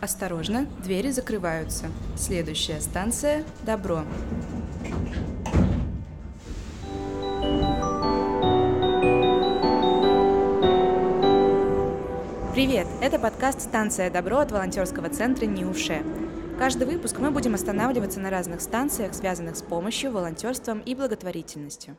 Осторожно, двери закрываются. Следующая станция – Добро. Привет! Это подкаст «Станция Добро» от волонтерского центра «Ниуше». Каждый выпуск мы будем останавливаться на разных станциях, связанных с помощью, волонтерством и благотворительностью.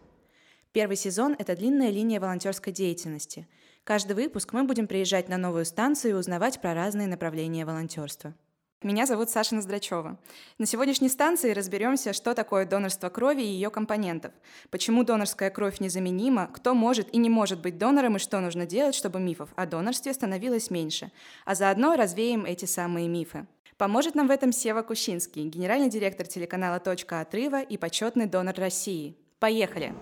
Первый сезон – это длинная линия волонтерской деятельности – Каждый выпуск мы будем приезжать на новую станцию и узнавать про разные направления волонтерства. Меня зовут Саша Ноздрачева. На сегодняшней станции разберемся, что такое донорство крови и ее компонентов, почему донорская кровь незаменима, кто может и не может быть донором и что нужно делать, чтобы мифов о донорстве становилось меньше, а заодно развеем эти самые мифы. Поможет нам в этом Сева Кущинский, генеральный директор телеканала «Точка отрыва» и почетный донор России. Поехали!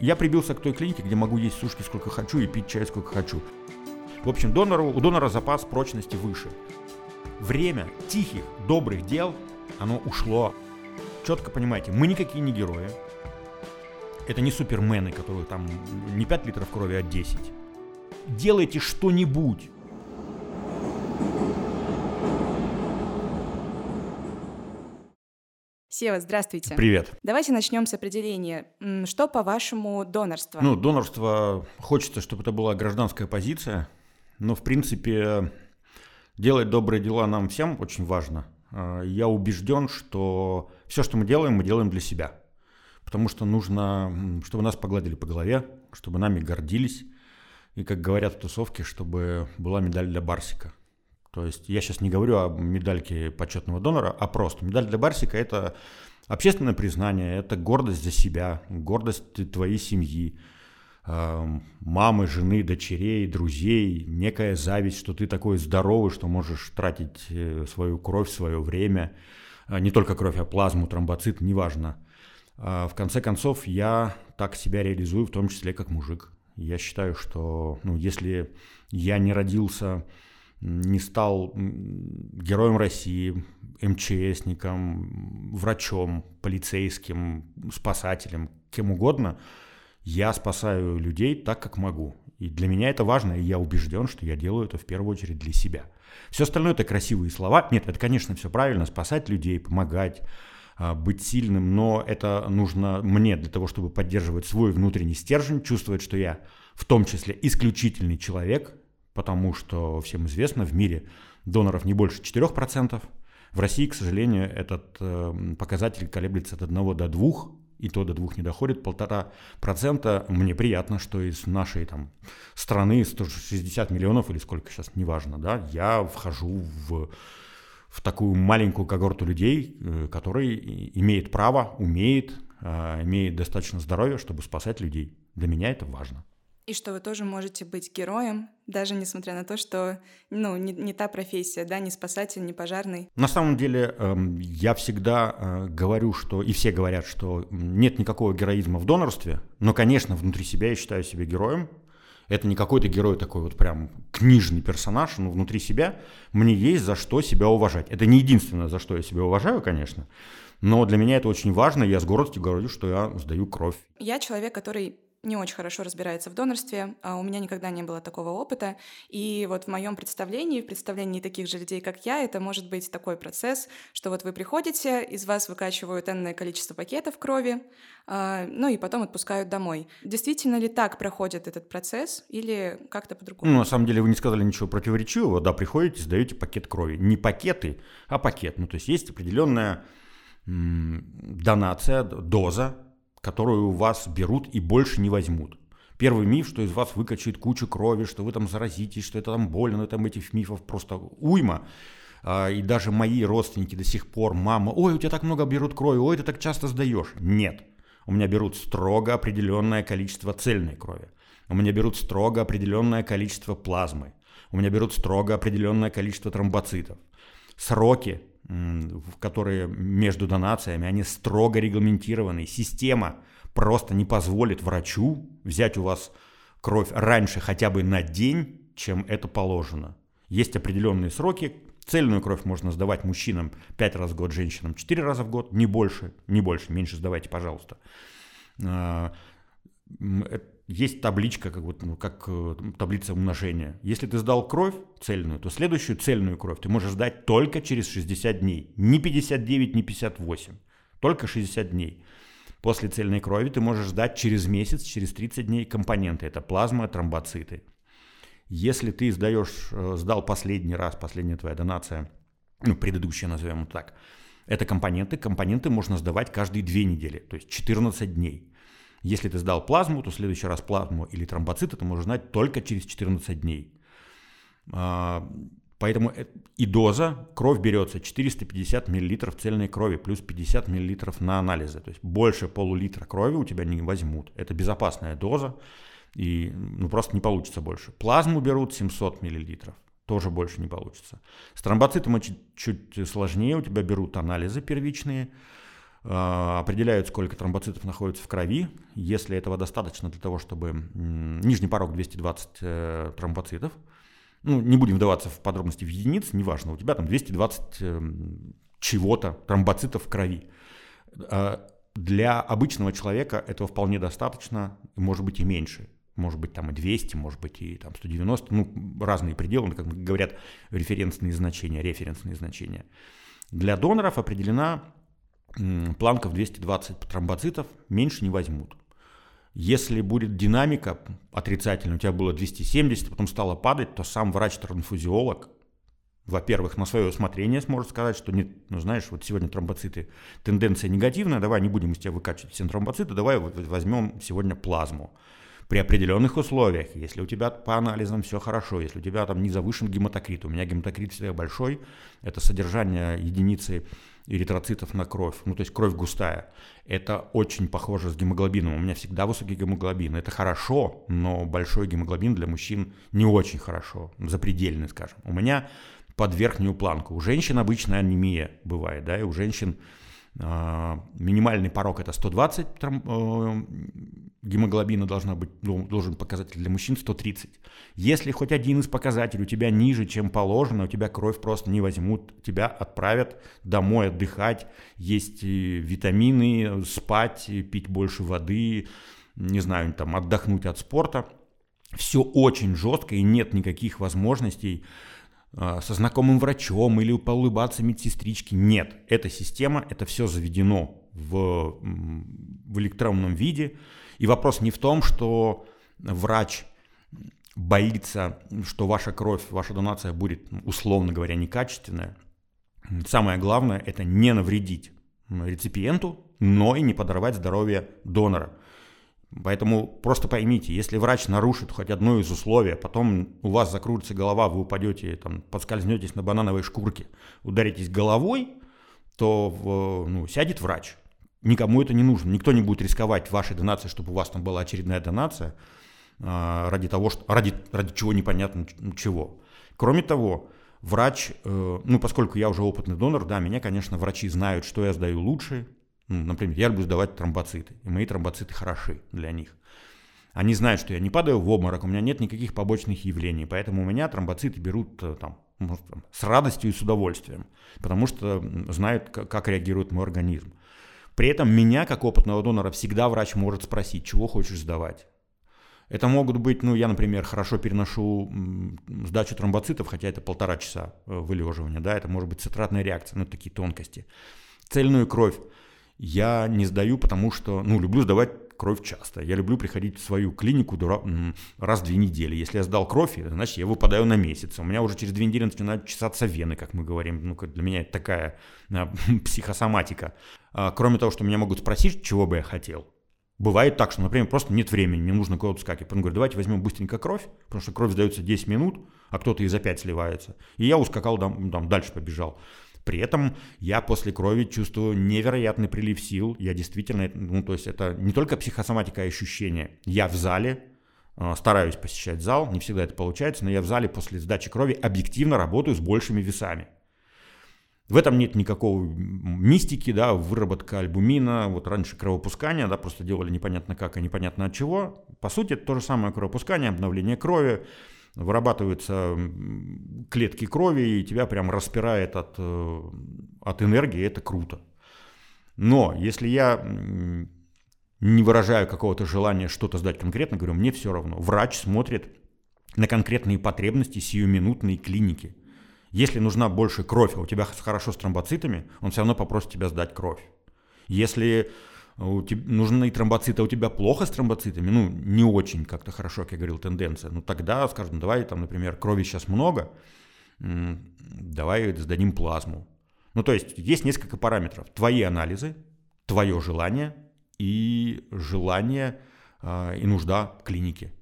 Я прибился к той клинике, где могу есть сушки сколько хочу и пить чай сколько хочу. В общем, донору, у донора запас прочности выше. Время тихих, добрых дел, оно ушло. Четко понимаете, мы никакие не герои. Это не супермены, которые там не 5 литров крови, а 10. Делайте что-нибудь. Сева, здравствуйте. Привет. Давайте начнем с определения. Что, по-вашему, донорство? Ну, донорство, хочется, чтобы это была гражданская позиция, но, в принципе, делать добрые дела нам всем очень важно. А, я убежден, что все, что мы делаем, мы делаем для себя. Потому что нужно, чтобы нас погладили по голове, чтобы нами гордились. И, как говорят в тусовке, чтобы была медаль для Барсика. То есть я сейчас не говорю о медальке почетного донора, а просто медаль для Барсика – это общественное признание, это гордость за себя, гордость твоей семьи, эм, мамы, жены, дочерей, друзей, некая зависть, что ты такой здоровый, что можешь тратить э, свою кровь, свое время, э, не только кровь, а плазму, тромбоцит, неважно. А в конце концов, я так себя реализую, в том числе как мужик. Я считаю, что ну, если я не родился не стал героем России, МЧСником, врачом, полицейским, спасателем, кем угодно, я спасаю людей так, как могу. И для меня это важно, и я убежден, что я делаю это в первую очередь для себя. Все остальное это красивые слова. Нет, это, конечно, все правильно, спасать людей, помогать, а, быть сильным, но это нужно мне для того, чтобы поддерживать свой внутренний стержень, чувствовать, что я в том числе исключительный человек, потому что всем известно, в мире доноров не больше 4%. В России, к сожалению, этот э, показатель колеблется от 1 до 2, и то до 2 не доходит, полтора процента. Мне приятно, что из нашей там, страны 160 миллионов или сколько сейчас, неважно, да, я вхожу в, в такую маленькую когорту людей, э, который имеет право, умеет, э, имеет достаточно здоровья, чтобы спасать людей. Для меня это важно и что вы тоже можете быть героем, даже несмотря на то, что ну, не, не та профессия, да, не спасатель, не пожарный. На самом деле э, я всегда э, говорю, что, и все говорят, что нет никакого героизма в донорстве, но, конечно, внутри себя я считаю себя героем. Это не какой-то герой такой вот прям книжный персонаж, но внутри себя мне есть за что себя уважать. Это не единственное, за что я себя уважаю, конечно, но для меня это очень важно, я с гордостью говорю, что я сдаю кровь. Я человек, который не очень хорошо разбирается в донорстве, а у меня никогда не было такого опыта. И вот в моем представлении, в представлении таких же людей, как я, это может быть такой процесс, что вот вы приходите, из вас выкачивают энное количество пакетов крови, а, ну и потом отпускают домой. Действительно ли так проходит этот процесс или как-то по-другому? Ну, на самом деле вы не сказали ничего противоречивого. Да, приходите, сдаете пакет крови. Не пакеты, а пакет. Ну, то есть есть определенная донация, доза которую у вас берут и больше не возьмут. Первый миф, что из вас выкачает кучу крови, что вы там заразитесь, что это там больно, но там этих мифов просто уйма. А, и даже мои родственники до сих пор, мама, ой, у тебя так много берут крови, ой, ты так часто сдаешь. Нет, у меня берут строго определенное количество цельной крови. У меня берут строго определенное количество плазмы. У меня берут строго определенное количество тромбоцитов. Сроки которые между донациями, они строго регламентированы. Система просто не позволит врачу взять у вас кровь раньше хотя бы на день, чем это положено. Есть определенные сроки. Цельную кровь можно сдавать мужчинам 5 раз в год, женщинам 4 раза в год, не больше, не больше, меньше сдавайте, пожалуйста. Есть табличка, как, вот, ну, как э, таблица умножения. Если ты сдал кровь цельную, то следующую цельную кровь ты можешь сдать только через 60 дней. Не 59, не 58. Только 60 дней. После цельной крови ты можешь сдать через месяц, через 30 дней компоненты. Это плазма, тромбоциты. Если ты сдаешь, э, сдал последний раз, последняя твоя донация, ну, предыдущая, назовем так, это компоненты. Компоненты можно сдавать каждые две недели, то есть 14 дней. Если ты сдал плазму, то в следующий раз плазму или тромбоциты ты можешь знать только через 14 дней. А, поэтому э, и доза, кровь берется 450 мл цельной крови плюс 50 мл на анализы. То есть больше полулитра крови у тебя не возьмут. Это безопасная доза, и ну, просто не получится больше. Плазму берут 700 мл, тоже больше не получится. С тромбоцитом чуть, чуть сложнее, у тебя берут анализы первичные, определяют, сколько тромбоцитов находится в крови. Если этого достаточно для того, чтобы нижний порог 220 э, тромбоцитов, ну, не будем вдаваться в подробности в единицы, неважно, у тебя там 220 э, чего-то, тромбоцитов в крови. А, для обычного человека этого вполне достаточно, может быть и меньше. Может быть там и 200, может быть и там 190, ну, разные пределы, как говорят, референсные значения, референсные значения. Для доноров определена планков 220 тромбоцитов меньше не возьмут. Если будет динамика отрицательная, у тебя было 270, потом стало падать, то сам врач-трансфузиолог, во-первых, на свое усмотрение сможет сказать, что, нет, ну знаешь, вот сегодня тромбоциты, тенденция негативная, давай не будем из тебя выкачивать все тромбоциты, давай возьмем сегодня плазму при определенных условиях, если у тебя по анализам все хорошо, если у тебя там не завышен гематокрит, у меня гематокрит всегда большой, это содержание единицы эритроцитов на кровь, ну то есть кровь густая. Это очень похоже с гемоглобином. У меня всегда высокий гемоглобин. Это хорошо, но большой гемоглобин для мужчин не очень хорошо, запредельный, скажем. У меня под верхнюю планку. У женщин обычная анемия бывает, да, и у женщин минимальный порог это 120 э, гемоглобина должна быть, ну, должен показатель для мужчин 130. Если хоть один из показателей у тебя ниже, чем положено, у тебя кровь просто не возьмут, тебя отправят домой отдыхать, есть витамины, спать, пить больше воды, не знаю, там отдохнуть от спорта. Все очень жестко и нет никаких возможностей а, со знакомым врачом или поулыбаться медсестричке. Нет, эта система, это все заведено в, в электронном виде. И вопрос не в том, что врач боится, что ваша кровь, ваша донация будет, условно говоря, некачественная. Самое главное – это не навредить реципиенту, но и не подорвать здоровье донора. Поэтому просто поймите, если врач нарушит хоть одно из условий, а потом у вас закрутится голова, вы упадете, там, подскользнетесь на банановой шкурке, ударитесь головой, то ну, сядет врач. Никому это не нужно. Никто не будет рисковать вашей донацией, чтобы у вас там была очередная донация а, ради того, что, ради, ради чего непонятно чего. Кроме того, врач, э, ну, поскольку я уже опытный донор, да, меня, конечно, врачи знают, что я сдаю лучше, например, я люблю сдавать тромбоциты, и мои тромбоциты хороши для них. Они знают, что я не падаю в обморок, у меня нет никаких побочных явлений, поэтому у меня тромбоциты берут э, там, может, там, с радостью и с удовольствием, потому что знают, как реагирует мой организм. При этом меня, как опытного донора, всегда врач может спросить, чего хочешь сдавать. Это могут быть, ну, я, например, хорошо переношу сдачу тромбоцитов, хотя это полтора часа э, вылеживания, да, это может быть цитратная реакция, ну, такие тонкости. Цельную кровь я не сдаю, потому что, ну, люблю сдавать кровь часто. Я люблю приходить в свою клинику раз в две недели. Если я сдал кровь, значит, я выпадаю на месяц. У меня уже через две недели начинают чесаться вены, как мы говорим. Ну, для меня это такая а, психосоматика. А, кроме того, что меня могут спросить, чего бы я хотел. Бывает так, что, например, просто нет времени, мне нужно куда-то скакивать. Потом говорю, давайте возьмем быстренько кровь, потому что кровь сдается 10 минут, а кто-то и за 5 сливается. И я ускакал, там, там дальше побежал. При этом я после крови чувствую невероятный прилив сил. Я действительно, ну то есть это не только психосоматика и ощущение. Я в зале, э, стараюсь посещать зал, не всегда это получается, но я в зале после сдачи крови объективно работаю с большими весами. В этом нет никакого мистики, да, выработка альбумина, вот раньше кровопускание, да, просто делали непонятно как и непонятно от чего. По сути, это то же самое кровопускание, обновление крови, вырабатываются клетки крови, и тебя прям распирает от, э, от энергии, это круто. Но если я не выражаю какого-то желания что-то сдать конкретно, говорю, мне все равно. Врач смотрит на конкретные потребности сиюминутной клиники. Если нужна больше кровь, а у тебя хорошо с тромбоцитами, он все равно попросит тебя сдать кровь. Если у тебя, нужны тромбоциты, а у тебя плохо с тромбоцитами, ну, не очень как-то хорошо, как я говорил, тенденция, ну, тогда, скажем, давай, там, например, крови сейчас много, давай сдадим плазму. Ну, то есть есть несколько параметров. Твои анализы, твое желание и желание э, и нужда клиники.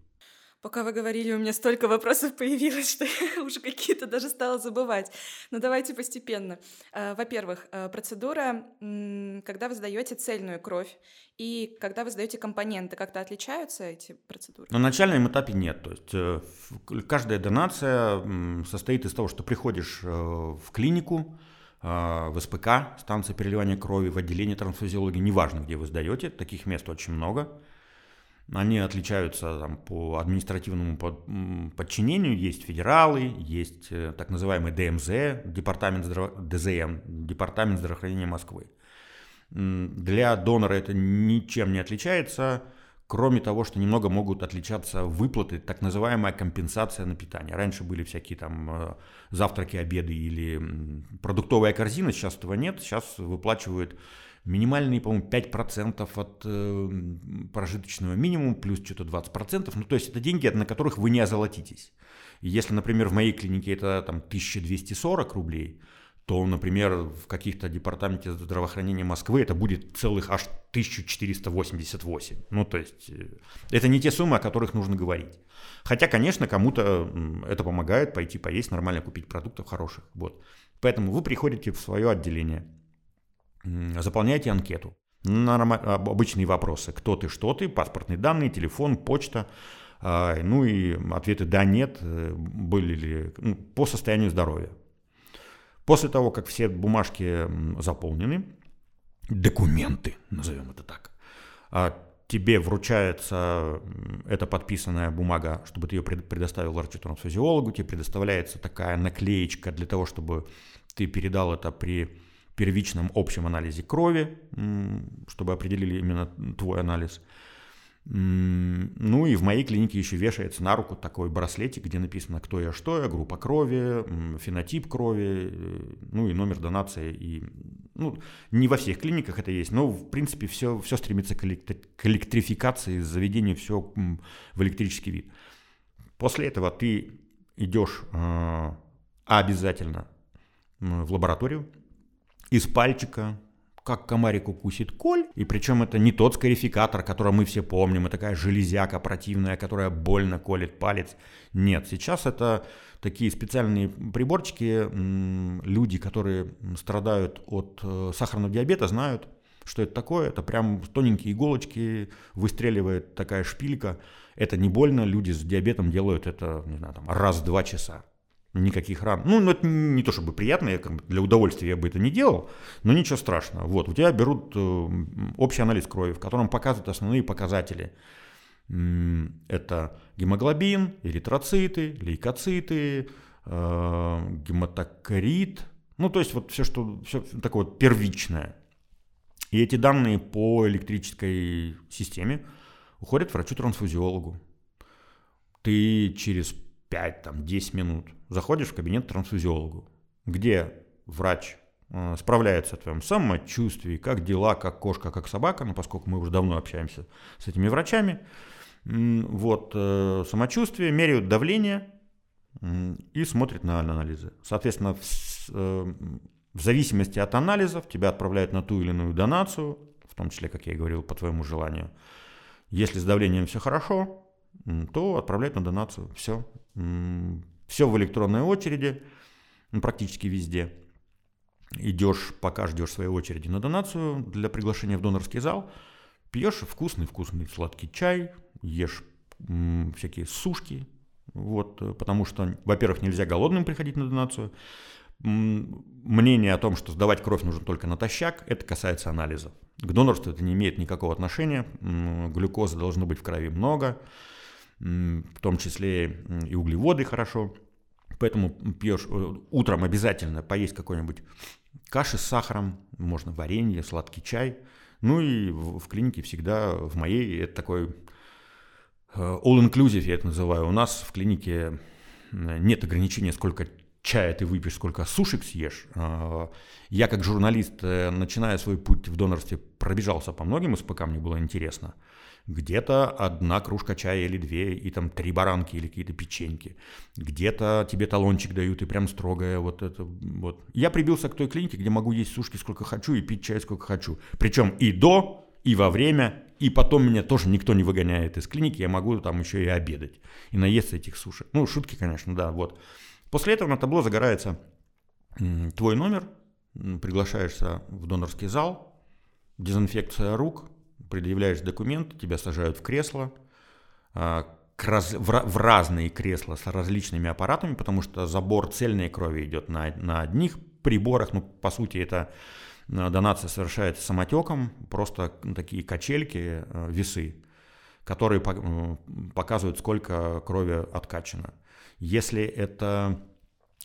Пока вы говорили, у меня столько вопросов появилось, что я уже какие-то даже стала забывать. Но давайте постепенно. А, во-первых, а, процедура, когда вы сдаете цельную кровь и когда вы сдаете компоненты, как-то отличаются эти процедуры? На начальном этапе нет. То есть э, каждая донация состоит из того, что приходишь э, в клинику, в СПК, станция переливания крови, в отделении трансфузиологии, неважно, где вы сдаете, таких мест очень много. Они отличаются там, по административному подчинению. Есть федералы, есть э, так называемый ДМЗ, департамент здраво... ДЗМ, департамент здравоохранения Москвы. Для донора это ничем не отличается, кроме того, что немного могут отличаться выплаты, так называемая компенсация на питание. Раньше были всякие там э, завтраки, обеды или продуктовая корзина, сейчас этого нет, сейчас выплачивают минимальные, по-моему, 5% от э, прожиточного минимума, плюс что-то 20%. Ну, то есть это деньги, на которых вы не озолотитесь. Если, например, в моей клинике это там 1240 рублей, то, например, в каких-то департаменте здравоохранения Москвы это будет целых аж 1488. Ну, то есть э, это не те суммы, о которых нужно говорить. Хотя, конечно, кому-то это помогает пойти поесть, нормально купить продуктов хороших. Вот. Поэтому вы приходите в свое отделение – заполняйте анкету. Норм... Обычные вопросы. Кто ты, что ты, паспортные данные, телефон, почта. А, ну и ответы «да», «нет», э, были ли ну, по состоянию здоровья. После того, как все бумажки заполнены, документы, назовем это так, а, тебе вручается эта подписанная бумага, чтобы ты ее предоставил врачу-трансфузиологу, тебе предоставляется такая наклеечка для того, чтобы ты передал это при первичном общем анализе крови, чтобы определили именно твой анализ. Ну и в моей клинике еще вешается на руку такой браслетик, где написано, кто я, что я, группа крови, фенотип крови, э, ну и номер донации. И, ну, не во всех клиниках это есть, но в принципе все, все стремится к, к электрификации, заведению все в электрический вид. После этого ты идешь э, обязательно в лабораторию, из пальчика, как комарик укусит коль, и причем это не тот скарификатор, который мы все помним, и такая железяка противная, которая больно колет палец. Нет, сейчас это такие специальные приборчики, люди, которые страдают от э, сахарного диабета, знают, что это такое. Это прям тоненькие иголочки, выстреливает такая шпилька. Это не больно, люди с диабетом делают это, не знаю, там, раз в два часа никаких ран. Ну, ну, это не то чтобы приятно, я, как бы, для удовольствия я бы это не делал, но ничего страшного. Вот, у тебя берут э, общий анализ крови, в котором показывают основные показатели. Это гемоглобин, эритроциты, лейкоциты, э, гематокрит, ну, то есть вот все, что все такое вот первичное. И эти данные по электрической системе уходят врачу-трансфузиологу. Ты через 5-10 минут заходишь в кабинет трансфузиологу, где врач э, справляется о твоем самочувствии, как дела, как кошка, как собака, ну, поскольку мы уже давно общаемся с этими врачами, вот, э, самочувствие, меряют давление и смотрят на анализы. Соответственно, в, э, в зависимости от анализов тебя отправляют на ту или иную донацию, в том числе, как я и говорил, по твоему желанию. Если с давлением все хорошо, то отправляют на донацию. Все. Все в электронной очереди, практически везде. Идешь, пока ждешь своей очереди на донацию для приглашения в донорский зал, пьешь вкусный-вкусный сладкий чай, ешь всякие сушки, вот, потому что, во-первых, нельзя голодным приходить на донацию. Мнение о том, что сдавать кровь нужно только натощак, это касается анализов. К донорству это не имеет никакого отношения. Глюкозы должно быть в крови много в том числе и углеводы хорошо. Поэтому пьешь э, утром обязательно поесть какой-нибудь каши с сахаром, можно варенье, сладкий чай. Ну и в, клинике всегда, в моей, это такой э, all-inclusive, я это называю. У нас в клинике нет ограничения, сколько чая ты выпьешь, сколько сушек съешь. Я как журналист, э, начиная свой путь в донорстве, пробежался по многим СПК, мне было интересно где-то одна кружка чая или две, и там три баранки или какие-то печеньки. Где-то тебе талончик дают, и прям строгое вот это вот. Я прибился к той клинике, где могу есть сушки сколько хочу и пить чай сколько хочу. Причем и до, и во время, и потом меня тоже никто не выгоняет из клиники, я могу там еще и обедать, и наесться этих сушек. Ну, шутки, конечно, да, вот. После этого на табло загорается твой номер, приглашаешься в донорский зал, дезинфекция рук – предъявляешь документ, тебя сажают в кресло, а, в разные кресла с различными аппаратами, потому что забор цельной крови идет на, на одних приборах, ну, по сути, это а, донация совершается самотеком, просто такие качельки, а, весы, которые показывают, сколько крови откачано. Если это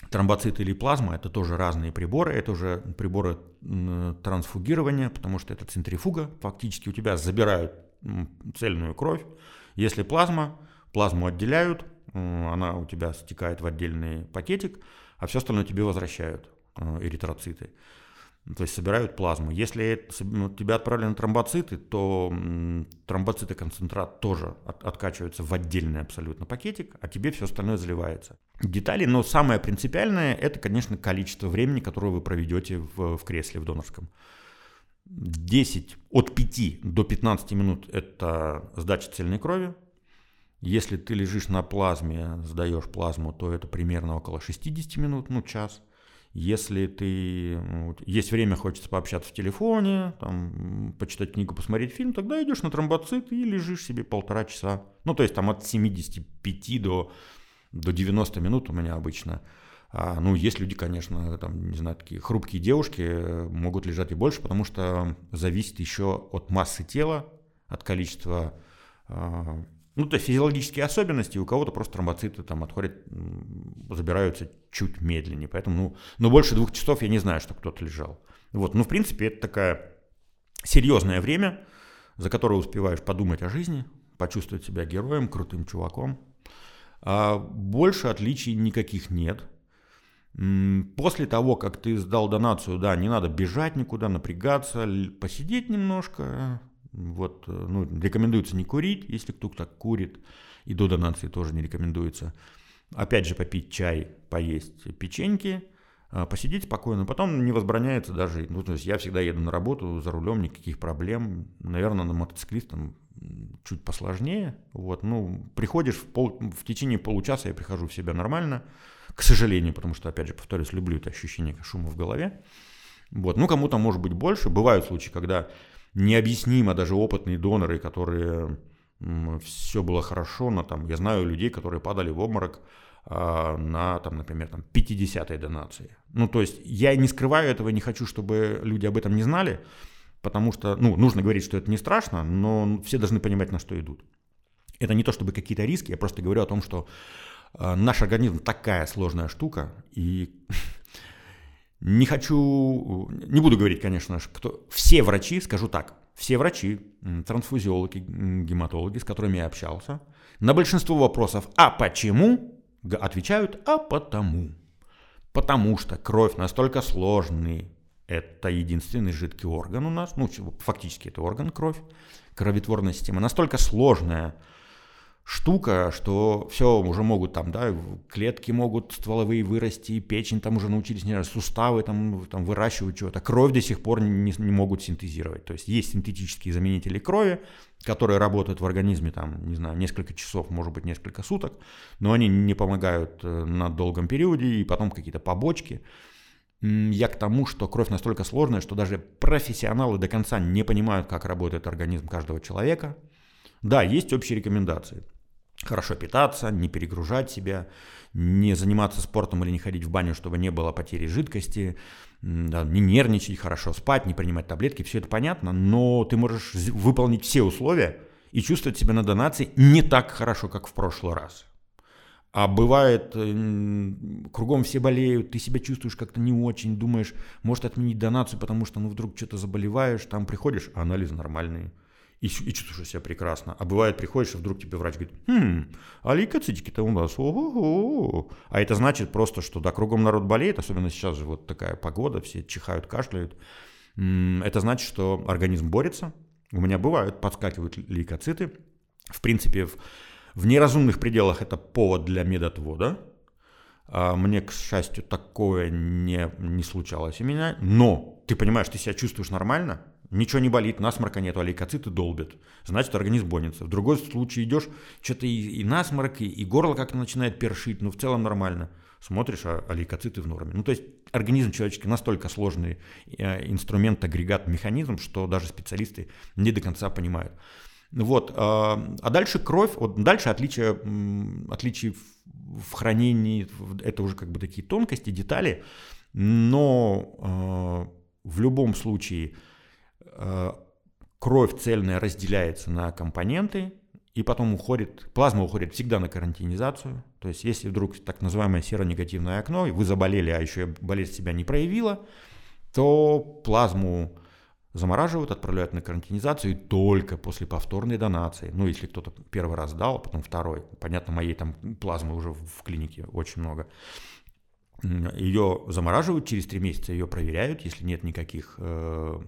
Тромбоциты или плазма – это тоже разные приборы, это уже приборы трансфугирования, потому что это центрифуга, фактически у тебя забирают цельную кровь. Если плазма, плазму отделяют, она у тебя стекает в отдельный пакетик, а все остальное тебе возвращают, э, эритроциты. То есть собирают плазму. Если ну, тебя отправлены тромбоциты, то тромбоциты концентрат тоже от, откачиваются в отдельный абсолютно пакетик, а тебе все остальное заливается. Детали, но самое принципиальное, это, конечно, количество времени, которое вы проведете в, в кресле в донорском. 10, от 5 до 15 минут – это сдача цельной крови. Если ты лежишь на плазме, сдаешь плазму, то это примерно около 60 минут, ну, час – если ты есть время, хочется пообщаться в телефоне, там, почитать книгу, посмотреть фильм, тогда идешь на тромбоцит и лежишь себе полтора часа. Ну, то есть там от 75 до, до 90 минут у меня обычно. А, ну, есть люди, конечно, там, не знаю, такие хрупкие девушки могут лежать и больше, потому что зависит еще от массы тела, от количества а, ну, то есть физиологические особенности, у кого-то просто тромбоциты там отходят, забираются чуть медленнее. Поэтому, ну, но больше двух часов я не знаю, что кто-то лежал. Вот, ну, в принципе, это такая серьезное время, за которое успеваешь подумать о жизни, почувствовать себя героем, крутым чуваком. А больше отличий никаких нет. После того, как ты сдал донацию, да, не надо бежать никуда, напрягаться, посидеть немножко, вот, э, ну, рекомендуется не курить, если кто-то курит, и до донации тоже не рекомендуется. Опять же, попить чай, поесть печеньки, а, посидеть спокойно. Потом не возбраняется даже, ну, то есть я всегда еду на работу за рулем, никаких проблем. Наверное, на мотоциклистом чуть посложнее. Вот, ну, приходишь в, пол, в течение получаса, я прихожу в себя нормально, к сожалению, потому что, опять же, повторюсь, люблю это ощущение шума в голове. Вот, ну, кому-то может быть больше. Бывают случаи, когда необъяснимо даже опытные доноры, которые все было хорошо, но там, я знаю людей, которые падали в обморок а, на, там, например, там, 50-й донации. Ну, то есть я не скрываю этого, не хочу, чтобы люди об этом не знали, потому что, ну, нужно говорить, что это не страшно, но все должны понимать, на что идут. Это не то, чтобы какие-то риски, я просто говорю о том, что э, наш организм такая сложная штука, и Не хочу, не буду говорить, конечно, кто, все врачи, скажу так, все врачи, трансфузиологи, гематологи, с которыми я общался, на большинство вопросов «а почему?» отвечают «а потому». Потому что кровь настолько сложный, это единственный жидкий орган у нас, ну, фактически это орган кровь, кроветворная система, настолько сложная, штука, что все уже могут там, да, клетки могут стволовые вырасти, печень там уже научились, не знаю, суставы там, там выращивать чего-то, кровь до сих пор не, не могут синтезировать. То есть есть синтетические заменители крови, которые работают в организме там, не знаю, несколько часов, может быть, несколько суток, но они не помогают э, на долгом периоде, и потом какие-то побочки. Я к тому, что кровь настолько сложная, что даже профессионалы до конца не понимают, как работает организм каждого человека. Да, есть общие рекомендации хорошо питаться, не перегружать себя, не заниматься спортом или не ходить в баню, чтобы не было потери жидкости, да, не нервничать, хорошо спать, не принимать таблетки, все это понятно, но ты можешь выполнить все условия и чувствовать себя на донации не так хорошо, как в прошлый раз. А бывает, кругом все болеют, ты себя чувствуешь как-то не очень, думаешь, может отменить донацию, потому что ну вдруг что-то заболеваешь, там приходишь, а анализы нормальные. И, и чувствуешь себя прекрасно. А бывает, приходишь, и вдруг тебе врач говорит, хм, а лейкоцитики-то у нас, ого-го. А это значит просто, что да, кругом народ болеет, особенно сейчас же вот такая погода, все чихают, кашляют. Это значит, что организм борется. У меня бывают, подскакивают лейкоциты. В принципе, в в неразумных пределах это повод для медотвода. А мне, к счастью, такое не, не случалось у меня. Но ты понимаешь, ты себя чувствуешь нормально, ничего не болит, насморка нет, а лейкоциты долбят. Значит, организм бонится. В другой случае идешь, что-то и, и насморк, и, и горло как-то начинает першить, но в целом нормально. Смотришь, а, а лейкоциты в норме. Ну, то есть организм человеческий настолько сложный э, инструмент, агрегат, механизм, что даже специалисты не до конца понимают. Вот. А, а дальше кровь, вот дальше отличие, отличие в хранении, это уже как бы такие тонкости, детали, но а, в любом случае кровь цельная разделяется на компоненты, и потом уходит, плазма уходит всегда на карантинизацию. То есть если вдруг так называемое серонегативное окно, и вы заболели, а еще болезнь себя не проявила, то плазму замораживают, отправляют на карантинизацию и только после повторной донации. Ну, если кто-то первый раз дал, а потом второй. Понятно, моей там плазмы уже в клинике очень много. Ее замораживают, через три месяца ее проверяют, если нет никаких э,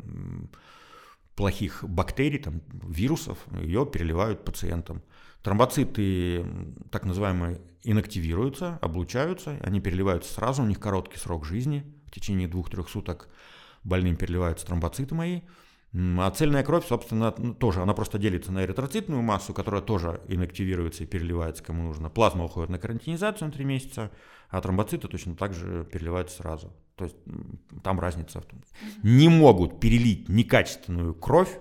плохих бактерий, там, вирусов, ее переливают пациентам. Тромбоциты, так называемые, инактивируются, облучаются, они переливаются сразу, у них короткий срок жизни, в течение двух-трех суток больным переливаются тромбоциты мои. А цельная кровь, собственно, ну, тоже, она просто делится на эритроцитную массу, которая тоже инактивируется и переливается кому нужно. Плазма уходит на карантинизацию на 3 месяца, а тромбоциты точно так же переливаются сразу. То есть там разница в том. Не могут перелить некачественную кровь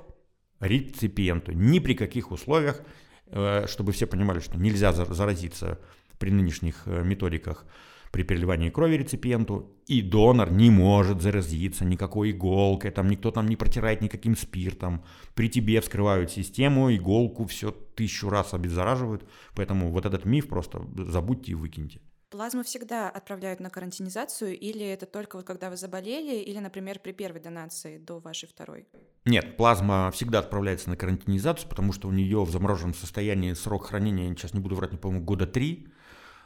реципиенту ни при каких условиях, э, чтобы все понимали, что нельзя заразиться при нынешних э, методиках при переливании крови реципиенту, и донор не может заразиться никакой иголкой, там никто там не протирает никаким спиртом. При тебе вскрывают систему, иголку все тысячу раз обеззараживают, поэтому вот этот миф просто забудьте и выкиньте. Плазму всегда отправляют на карантинизацию, или это только вот когда вы заболели, или, например, при первой донации до вашей второй? Нет, плазма всегда отправляется на карантинизацию, потому что у нее в замороженном состоянии срок хранения, сейчас не буду врать, не помню, года три.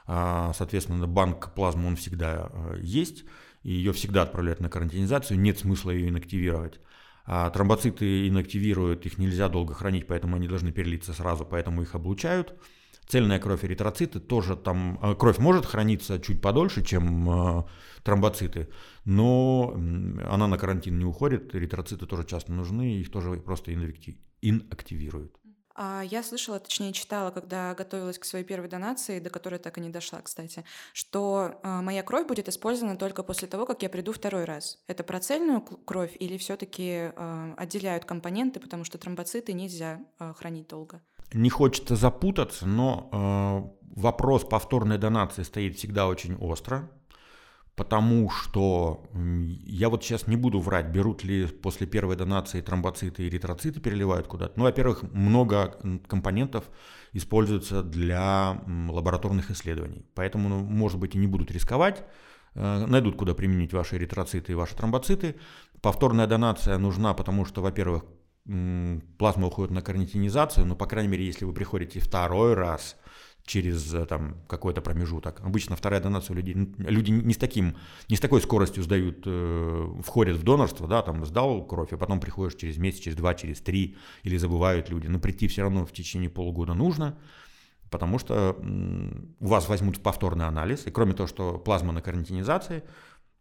А, соответственно, банк плазмы он всегда э, есть, и ее всегда отправляют на карантинизацию, нет смысла ее инактивировать. А тромбоциты инактивируют, их нельзя долго хранить, поэтому они должны перелиться сразу, поэтому их облучают. Цельная кровь эритроциты тоже там, э, кровь может храниться чуть подольше, чем э, тромбоциты, но она на карантин не уходит, эритроциты тоже часто нужны, их тоже просто инактивируют. А я слышала, точнее читала, когда готовилась к своей первой донации, до которой так и не дошла, кстати, что а, моя кровь будет использована только после того, как я приду второй раз. Это про цельную кровь или все-таки отделяют компоненты, потому что тромбоциты нельзя хранить долго? Не хочется запутаться, но вопрос повторной донации стоит всегда очень остро потому что я вот сейчас не буду врать, берут ли после первой донации тромбоциты и эритроциты переливают куда-то. Ну, во-первых, много компонентов используются для лабораторных исследований, поэтому, ну, может быть, и не будут рисковать, э, найдут, куда применить ваши эритроциты и ваши тромбоциты. Повторная донация нужна, потому что, во-первых, плазма уходит на карнитинизацию, но, по крайней мере, если вы приходите второй раз – через э, там, какой-то промежуток. Обычно вторая донация людей, люди не с, таким, не с такой скоростью сдают, э, входят в донорство, да, там сдал кровь, а потом приходишь через месяц, через два, через три, или забывают люди. Но прийти все равно в течение полугода нужно, потому что у вас возьмут повторный анализ, и кроме того, что плазма на карантинизации,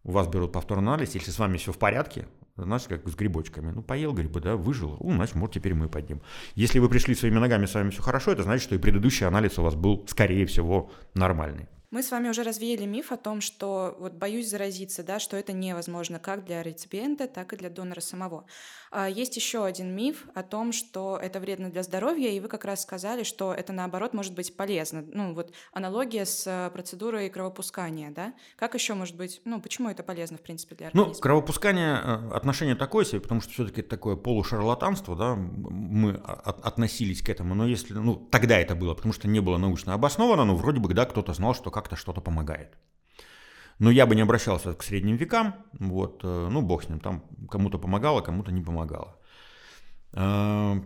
у вас берут повторный анализ, если с вами все в порядке, знаешь, как с грибочками. Ну, поел грибы, да, выжил. Ну, значит, может, теперь мы поднимем. Если вы пришли своими ногами, с вами все хорошо, это значит, что и предыдущий анализ у вас был, скорее всего, нормальный. Мы с вами уже развеяли миф о том, что вот боюсь заразиться, да, что это невозможно как для реципиента, так и для донора самого. А есть еще один миф о том, что это вредно для здоровья, и вы как раз сказали, что это наоборот может быть полезно. Ну вот аналогия с э, процедурой кровопускания, да? Как еще может быть, ну почему это полезно в принципе для организма? Ну кровопускание э, отношение такое себе, потому что все-таки это такое полушарлатанство, да, мы относились к этому, но если, ну тогда это было, потому что не было научно обосновано, но вроде бы, да, кто-то знал, что как-то что-то помогает. Но я бы не обращался к средним векам, вот, э, ну, бог с ним, там кому-то помогало, кому-то не помогало. Э,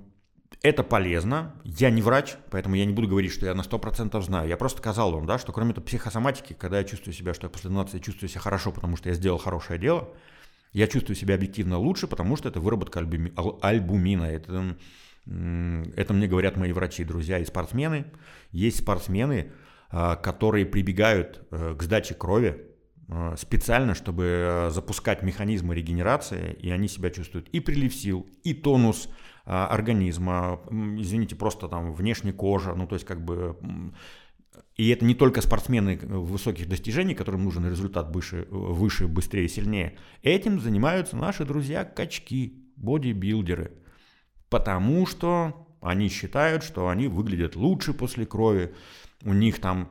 это полезно. Я не врач, поэтому я не буду говорить, что я на 100% знаю. Я просто сказал вам, да, что кроме этого психосоматики, когда я чувствую себя, что я после донации чувствую себя хорошо, потому что я сделал хорошее дело, я чувствую себя объективно лучше, потому что это выработка альбумина. Это, это мне говорят мои врачи, друзья и спортсмены. Есть спортсмены, которые прибегают э, к сдаче крови э, специально, чтобы э, запускать механизмы регенерации, и они себя чувствуют и прилив сил, и тонус а, организма, извините, просто там внешняя кожа, ну то есть как бы и это не только спортсмены высоких достижений, которым нужен результат выше, выше быстрее, сильнее. Этим занимаются наши друзья-качки, бодибилдеры. Потому что они считают, что они выглядят лучше после крови, у них там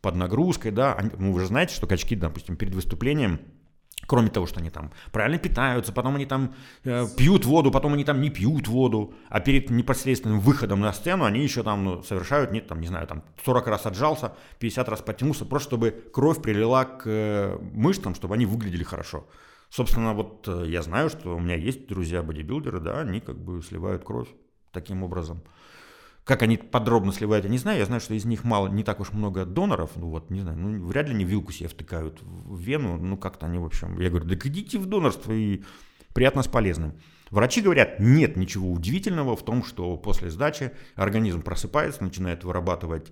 под нагрузкой, да, они, ну, вы же знаете, что качки, допустим, перед выступлением Кроме того, что они там правильно питаются, потом они там э, пьют воду, потом они там не пьют воду, а перед непосредственным выходом на сцену они еще там ну, совершают, нет, там, не знаю, там 40 раз отжался, 50 раз потянулся, просто чтобы кровь прилила к э, мышцам, чтобы они выглядели хорошо. Собственно, вот э, я знаю, что у меня есть друзья-бодибилдеры, да, они как бы сливают кровь таким образом. Как они подробно сливают, я не знаю. Я знаю, что из них мало, не так уж много доноров. Ну вот, не знаю, ну вряд ли они вилку себе втыкают в вену. Ну как-то они, в общем, я говорю, да идите в донорство и приятно с полезным. Врачи говорят, нет ничего удивительного в том, что после сдачи организм просыпается, начинает вырабатывать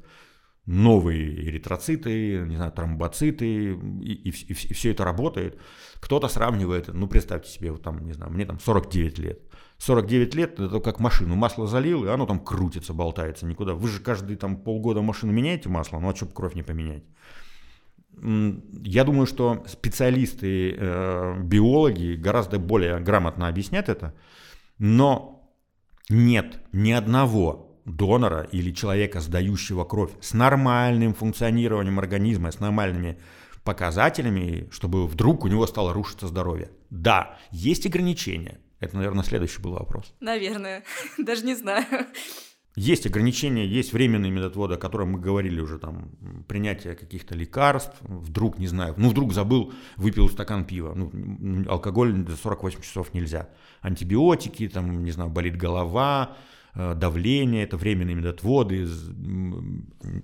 новые эритроциты, не знаю, тромбоциты, и, и, и, и все это работает. Кто-то сравнивает, ну, представьте себе, вот там, не знаю, мне там 49 лет. 49 лет, это как машину, масло залил, и оно там крутится, болтается никуда. Вы же каждый там полгода машину меняете масло, ну а что кровь не поменять? Я думаю, что специалисты, э, биологи гораздо более грамотно объяснят это, но нет ни одного донора или человека, сдающего кровь с нормальным функционированием организма, с нормальными показателями, чтобы вдруг у него стало рушиться здоровье. Да, есть ограничения, это, наверное, следующий был вопрос. Наверное, даже не знаю. Есть ограничения, есть временные медотводы, о которых мы говорили уже, там, принятие каких-то лекарств, вдруг, не знаю, ну, вдруг забыл, выпил стакан пива, ну, алкоголь до 48 часов нельзя. Антибиотики, там, не знаю, болит голова, э, давление, это временные медотводы,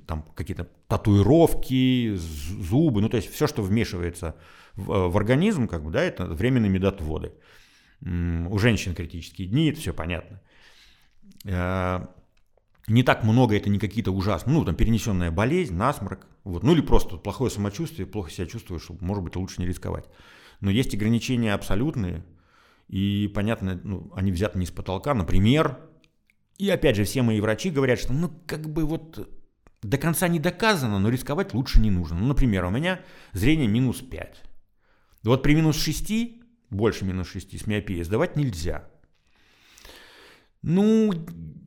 там, какие-то татуировки, зубы, ну, то есть все, что вмешивается в, э, в организм, как бы, да, это временные медотводы. У женщин критические дни, это все понятно. Э, не так много, это не какие-то ужасные, ну, там, перенесенная болезнь, насморк, вот, ну, или просто плохое самочувствие, плохо себя чувствуешь, что, может быть, лучше не рисковать. Но есть ограничения абсолютные, и, понятно, ну, они взяты не с потолка, например, и, опять же, все мои врачи говорят, что, ну, как бы вот до конца не доказано, но рисковать лучше не нужно. Ну, например, у меня зрение минус 5. Вот при минус 6 больше минус 6 с миопией сдавать нельзя. Ну,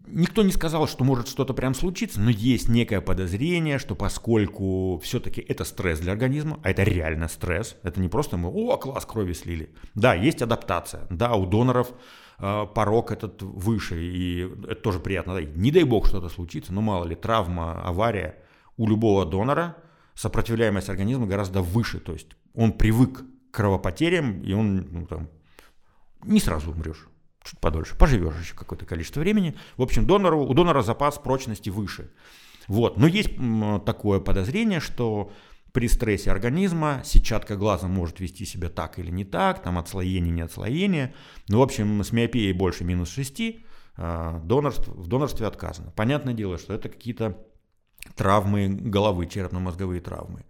никто не сказал, что может что-то прям случиться, но есть некое подозрение, что поскольку все-таки это стресс для организма, а это реально стресс, это не просто мы, о, класс, крови слили. Да, есть адаптация, да, у доноров э, порог этот выше, и это тоже приятно. Да, не дай бог что-то случится, но мало ли, травма, авария, у любого донора сопротивляемость организма гораздо выше, то есть он привык кровопотерям, и он ну, там, не сразу умрешь, чуть подольше, поживешь еще какое-то количество времени. В общем, донору, у донора запас прочности выше. Вот. Но есть такое подозрение, что при стрессе организма сетчатка глаза может вести себя так или не так, там отслоение, не отслоение. Ну, в общем, с миопией больше минус 6 а, донорств, в донорстве отказано. Понятное дело, что это какие-то травмы головы, черепно-мозговые травмы.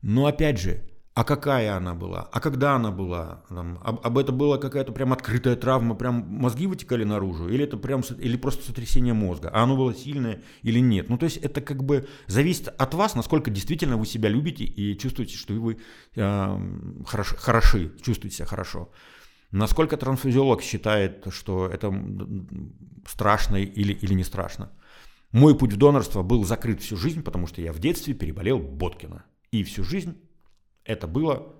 Но опять же, а какая она была, а когда она была, там, об, об это была какая-то прям открытая травма, прям мозги вытекали наружу, или это прям, или просто сотрясение мозга, а оно было сильное или нет. Ну, то есть это как бы зависит от вас, насколько действительно вы себя любите и чувствуете, что вы э, хорош, хороши, чувствуете себя хорошо. Насколько трансфузиолог считает, что это страшно или, или не страшно. Мой путь в донорство был закрыт всю жизнь, потому что я в детстве переболел Боткина. И всю жизнь это было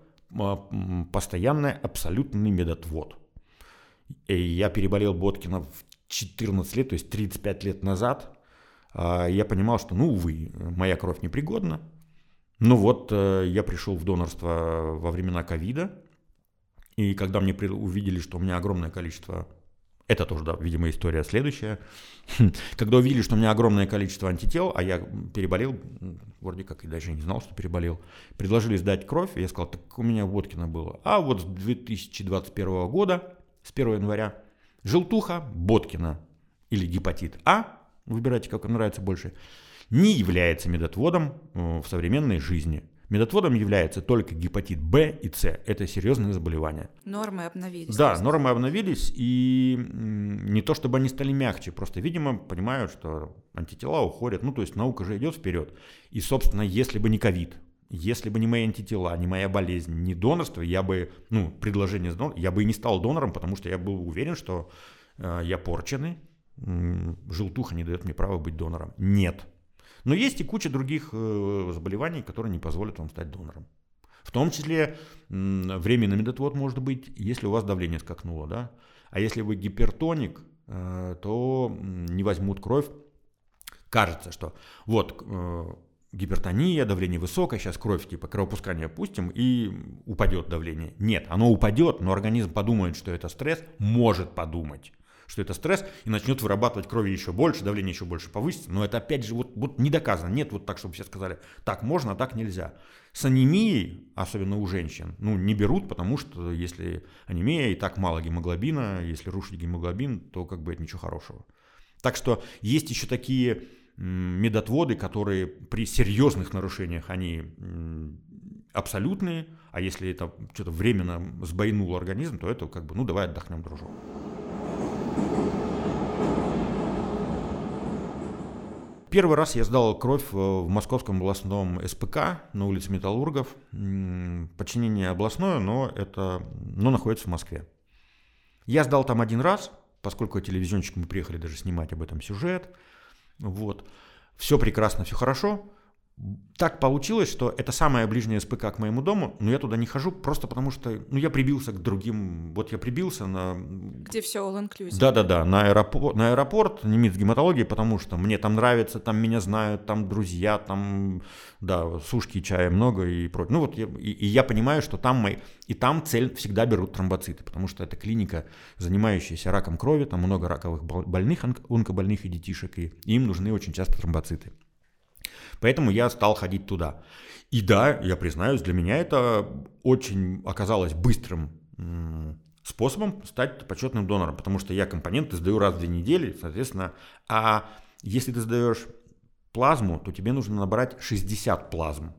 постоянный абсолютный медотвод. И я переболел Боткина в 14 лет, то есть 35 лет назад. А, я понимал, что, ну, увы, моя кровь непригодна. Ну вот, э, я пришел в донорство во времена ковида. И когда мне увидели, что у меня огромное количество это тоже, да, видимо, история следующая. Когда увидели, что у меня огромное количество антител, а я переболел, вроде как и даже не знал, что переболел, предложили сдать кровь, я сказал, так у меня Водкина было. А вот с 2021 года, с 1 января, желтуха Боткина или гепатит А, выбирайте, как вам нравится больше, не является медотводом э, в современной жизни. Медотводом является только гепатит Б и С. Это серьезные заболевания. Нормы обновились. Да, нормы обновились, и не то чтобы они стали мягче, просто, видимо, понимают, что антитела уходят. Ну, то есть наука же идет вперед. И, собственно, если бы не ковид, если бы не мои антитела, не моя болезнь, не донорство, я бы, ну, предложение с донором, я бы и не стал донором, потому что я был уверен, что э, я порченый, желтуха не дает мне права быть донором. Нет, но есть и куча других э, заболеваний, которые не позволят вам стать донором. В том числе временный медотвод может быть, если у вас давление скакнуло, да. А если вы гипертоник, э, то не возьмут кровь. Кажется, что вот э, гипертония, давление высокое, сейчас кровь типа кровопускание пустим и упадет давление. Нет, оно упадет, но организм подумает, что это стресс, может подумать что это стресс, и начнет вырабатывать крови еще больше, давление еще больше повысится. Но это опять же вот, вот не доказано. Нет вот так, чтобы все сказали, так можно, а так нельзя. С анемией, особенно у женщин, ну, не берут, потому что если анемия и так мало гемоглобина, если рушить гемоглобин, то как бы это ничего хорошего. Так что есть еще такие медотводы, которые при серьезных нарушениях, они абсолютные, а если это что-то временно сбойнул организм, то это как бы, ну давай отдохнем, дружок. Первый раз я сдал кровь в Московском областном СПК на улице Металлургов. Подчинение областное, но это но находится в Москве. Я сдал там один раз, поскольку телевизионщик мы приехали даже снимать об этом сюжет. Вот. Все прекрасно, все хорошо так получилось, что это самая ближняя СПК к моему дому, но я туда не хожу просто потому, что ну, я прибился к другим, вот я прибился на... Где все all-inclusive. Да-да-да, на аэропорт, на аэропорт немец гематологии, потому что мне там нравится, там меня знают, там друзья, там, да, сушки, чая много и прочее. Ну вот, я, и, и я понимаю, что там мои... И там цель всегда берут тромбоциты, потому что это клиника, занимающаяся раком крови, там много раковых больных, онкобольных и детишек, и им нужны очень часто тромбоциты. Поэтому я стал ходить туда. И да, я признаюсь, для меня это очень оказалось быстрым способом стать почетным донором, потому что я компоненты сдаю раз в две недели, соответственно, а если ты сдаешь плазму, то тебе нужно набрать 60 плазм,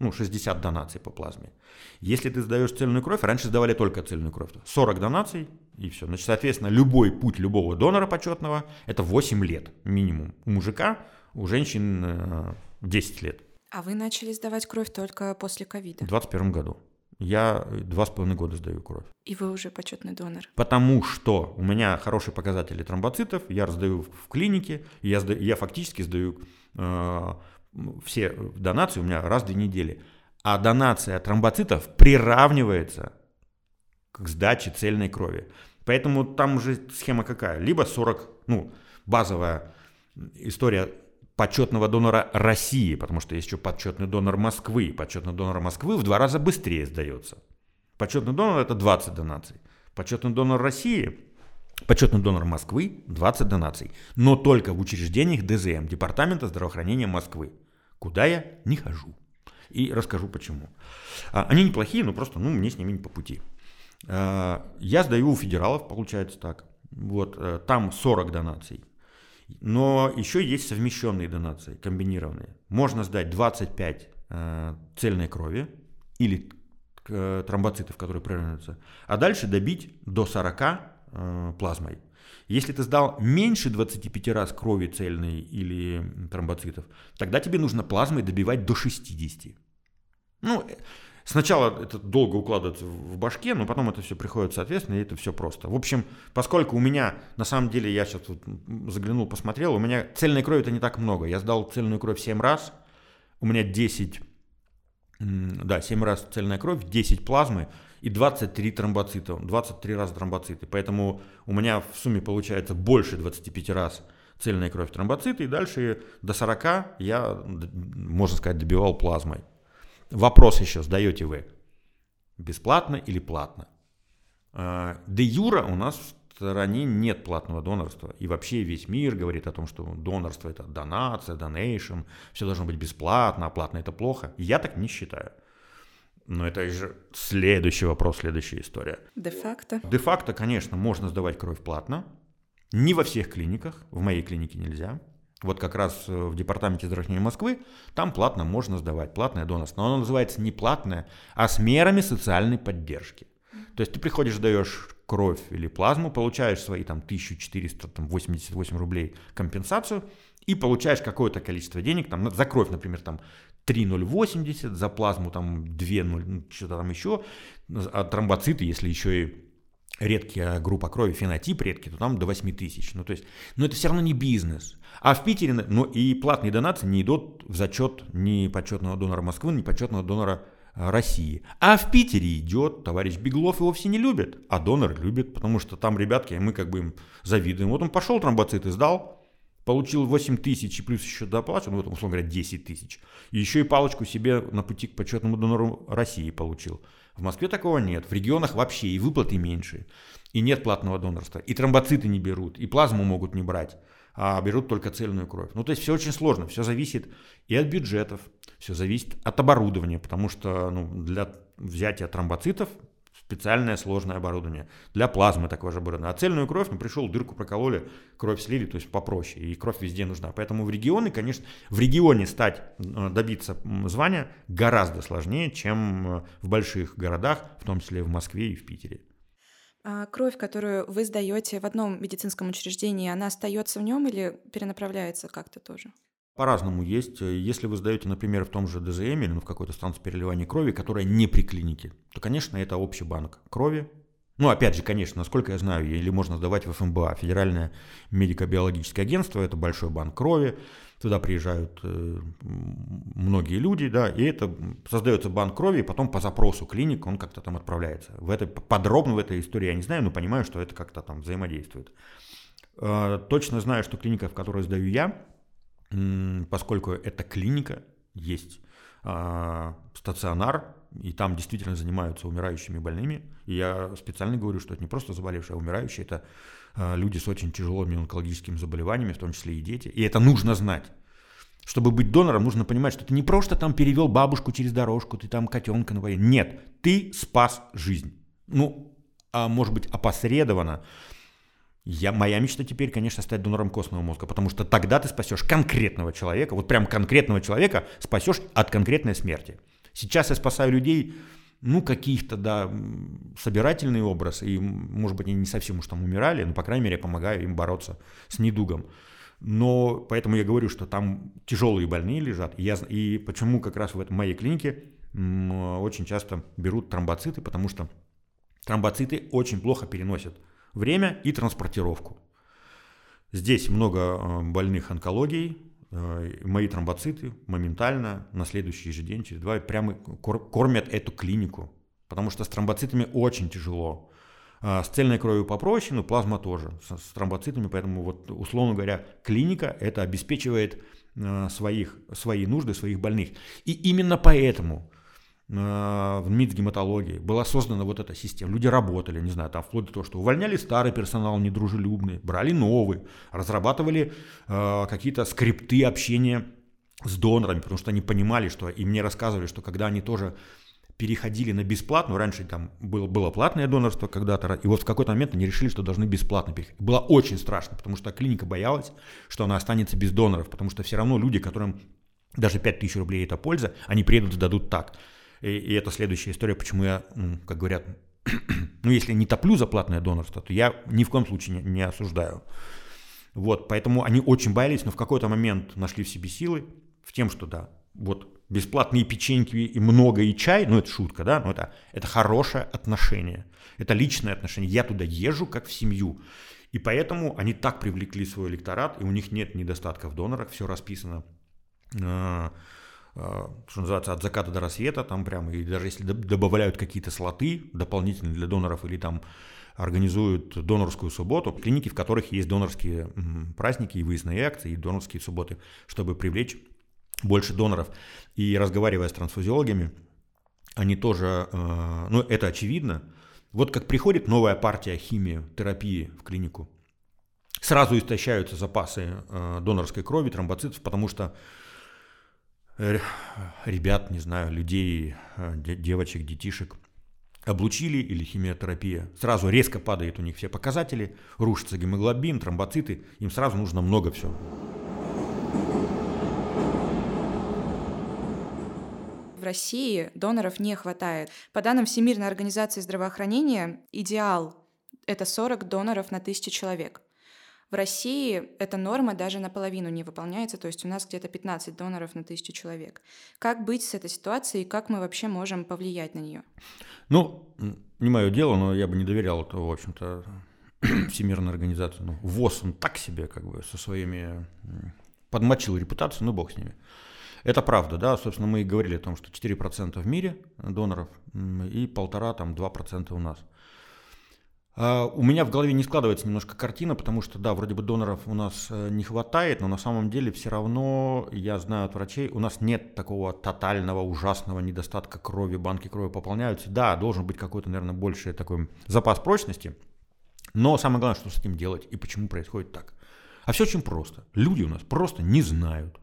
ну, 60 донаций по плазме. Если ты сдаешь цельную кровь, раньше сдавали только цельную кровь, 40 донаций и все. Значит, соответственно, любой путь любого донора почетного – это 8 лет минимум. У мужика, у женщин 10 лет. А вы начали сдавать кровь только после ковида? В 2021 году. Я два с половиной года сдаю кровь. И вы уже почетный донор? Потому что у меня хорошие показатели тромбоцитов, я раздаю в клинике, я, сдаю, я фактически сдаю э, все донации у меня раз в две недели. А донация тромбоцитов приравнивается к сдаче цельной крови. Поэтому там уже схема какая? Либо 40, ну, базовая история почетного донора России, потому что есть еще почетный донор Москвы. Почетный донор Москвы в два раза быстрее сдается. Почетный донор это 20 донаций. Почетный донор России, почетный донор Москвы 20 донаций. Но только в учреждениях ДЗМ, Департамента здравоохранения Москвы, куда я не хожу. И расскажу почему. А, они неплохие, но просто ну, мне с ними не по пути. А, я сдаю у федералов, получается так. Вот, э, там 40 донаций. Но еще есть совмещенные донации, комбинированные. Можно сдать 25 э, цельной крови или э, тромбоцитов, которые прерываются, а дальше добить до 40 э, плазмой. Если ты сдал меньше 25 раз крови цельной или тромбоцитов, тогда тебе нужно плазмой добивать до 60. Ну, Сначала это долго укладывается в башке, но потом это все приходит соответственно, и это все просто. В общем, поскольку у меня, на самом деле, я сейчас вот заглянул, посмотрел, у меня цельной крови это не так много. Я сдал цельную кровь 7 раз, у меня 10, да, 7 раз цельная кровь, 10 плазмы и 23 тромбоцита, 23 раза тромбоциты. Поэтому у меня в сумме получается больше 25 раз цельная кровь тромбоциты, и дальше до 40 я, можно сказать, добивал плазмой. Вопрос еще сдаете вы. Бесплатно или платно? А, де юра у нас в стране нет платного донорства. И вообще весь мир говорит о том, что донорство это донация, донейшн, все должно быть бесплатно, а платно это плохо. Я так не считаю. Но это же следующий вопрос, следующая история. Де-факто? Де-факто, конечно, можно сдавать кровь платно. Не во всех клиниках. В моей клинике нельзя вот как раз э, в департаменте здравоохранения Москвы, там платно можно сдавать, платное донорство. Но оно называется не платное, а с мерами социальной поддержки. То есть ты приходишь, даешь кровь или плазму, получаешь свои там 1488 рублей компенсацию и получаешь какое-то количество денег, там, за кровь, например, там 3,080, за плазму там 2,0, ну, что-то там еще, а тромбоциты, если еще и редкая группа крови, фенотип редкий, то там до 8 тысяч. Ну, то есть, но это все равно не бизнес. А в Питере, ну, и платные донации не идут в зачет ни почетного донора Москвы, ни почетного донора а, России. А в Питере идет товарищ Беглов, его все не любят, а донор любит, потому что там ребятки, мы как бы им завидуем. Вот он пошел тромбоциты сдал, получил 8 тысяч и плюс еще доплачу, ну, вот, условно говоря, 10 тысяч. И еще и палочку себе на пути к почетному донору России получил. В Москве такого нет. В регионах вообще и выплаты меньше. И нет платного донорства. И тромбоциты не берут. И плазму могут не брать. А берут только цельную кровь. Ну, то есть все очень сложно. Все зависит и от бюджетов. Все зависит от оборудования. Потому что ну, для взятия тромбоцитов специальное сложное оборудование. Для плазмы такое же оборудование. А цельную кровь, ну, пришел, дырку прокололи, кровь слили, то есть попроще. И кровь везде нужна. Поэтому в регионы, конечно, в регионе стать, э, добиться звания гораздо сложнее, чем э, в больших городах, в том числе в Москве и в Питере. А кровь, которую вы сдаете в одном медицинском учреждении, она остается в нем или перенаправляется как-то тоже? По-разному есть. Если вы сдаете, например, в том же ДЗМ или ну, в какой-то станции переливания крови, которая не при клинике, то, конечно, это общий банк крови. Ну, опять же, конечно, насколько я знаю, или можно сдавать в ФМБА, Федеральное медико-биологическое агентство, это большой банк крови, туда приезжают э, многие люди, да, и это создается банк крови, и потом по запросу клиник он как-то там отправляется. В это, подробно в этой истории я не знаю, но понимаю, что это как-то там взаимодействует. Э, точно знаю, что клиника, в которой сдаю я, поскольку это клиника, есть а, стационар, и там действительно занимаются умирающими больными. И я специально говорю, что это не просто заболевшие, а умирающие, это а, люди с очень тяжелыми онкологическими заболеваниями, в том числе и дети. И это нужно знать. Чтобы быть донором, нужно понимать, что ты не просто там перевел бабушку через дорожку, ты там котенка напоил. Нет, ты спас жизнь. Ну, а может быть опосредованно, я, моя мечта теперь, конечно, стать донором костного мозга, потому что тогда ты спасешь конкретного человека, вот прям конкретного человека спасешь от конкретной смерти. Сейчас я спасаю людей, ну, каких-то, да, собирательный образ, и, может быть, они не совсем уж там умирали, но, по крайней мере, я помогаю им бороться с недугом. Но поэтому я говорю, что там тяжелые больные лежат. И, я, и почему как раз в этом, моей клинике очень часто берут тромбоциты, потому что тромбоциты очень плохо переносят время и транспортировку. Здесь много э, больных онкологией, э, мои тромбоциты моментально на следующий же день, через два, прямо кормят эту клинику, потому что с тромбоцитами очень тяжело. А с цельной кровью попроще, но плазма тоже, с тромбоцитами, поэтому вот условно говоря, клиника это обеспечивает э, своих, свои нужды своих больных. И именно поэтому в МИД гематологии была создана вот эта система. Люди работали, не знаю, там вплоть до того, что увольняли старый персонал недружелюбный, брали новый, разрабатывали э, какие-то скрипты общения с донорами, потому что они понимали, что и мне рассказывали, что когда они тоже переходили на бесплатную, раньше там было, было платное донорство когда-то, и вот в какой-то момент они решили, что должны бесплатно переходить. Было очень страшно, потому что клиника боялась, что она останется без доноров, потому что все равно люди, которым даже 5000 рублей это польза, они приедут и сдадут так. И, и это следующая история, почему я, ну, как говорят, ну, если не топлю за платное донорство, то я ни в коем случае не, не осуждаю. Вот, поэтому они очень боялись, но в какой-то момент нашли в себе силы в тем, что да, вот бесплатные печеньки и много и чай, ну это шутка, да, но это, это хорошее отношение, это личное отношение. Я туда езжу как в семью. И поэтому они так привлекли свой электорат, и у них нет недостатков в донорах, все расписано, э, что называется, от заката до рассвета, там прямо, и даже если добавляют какие-то слоты дополнительные для доноров или там организуют донорскую субботу, клиники, в которых есть донорские праздники и выездные акции, и донорские субботы, чтобы привлечь больше доноров. И разговаривая с трансфузиологами, они тоже, э, ну это очевидно, вот как приходит новая партия химиотерапии в клинику, сразу истощаются запасы э, донорской крови, тромбоцитов, потому что ребят, не знаю, людей, э, девочек, детишек облучили или химиотерапия, сразу резко падает у них все показатели, рушится гемоглобин, тромбоциты, им сразу нужно много всего. в России доноров не хватает. По данным Всемирной организации здравоохранения, идеал — это 40 доноров на тысячу человек. В России эта норма даже наполовину не выполняется, то есть у нас где-то 15 доноров на тысячу человек. Как быть с этой ситуацией и как мы вообще можем повлиять на нее? Ну, не мое дело, но я бы не доверял это, в общем-то, Всемирной организации. Ну, ВОЗ, он так себе, как бы, со своими... Подмочил репутацию, ну, бог с ними. Это правда, да, собственно, мы и говорили о том, что 4% в мире доноров и полтора, там, 2% у нас. А, у меня в голове не складывается немножко картина, потому что, да, вроде бы доноров у нас э, не хватает, но на самом деле все равно, я знаю от врачей, у нас нет такого тотального, ужасного недостатка крови, банки крови пополняются. Да, должен быть какой-то, наверное, больший такой запас прочности, но самое главное, что с этим делать и почему происходит так. А все очень просто. Люди у нас просто не знают.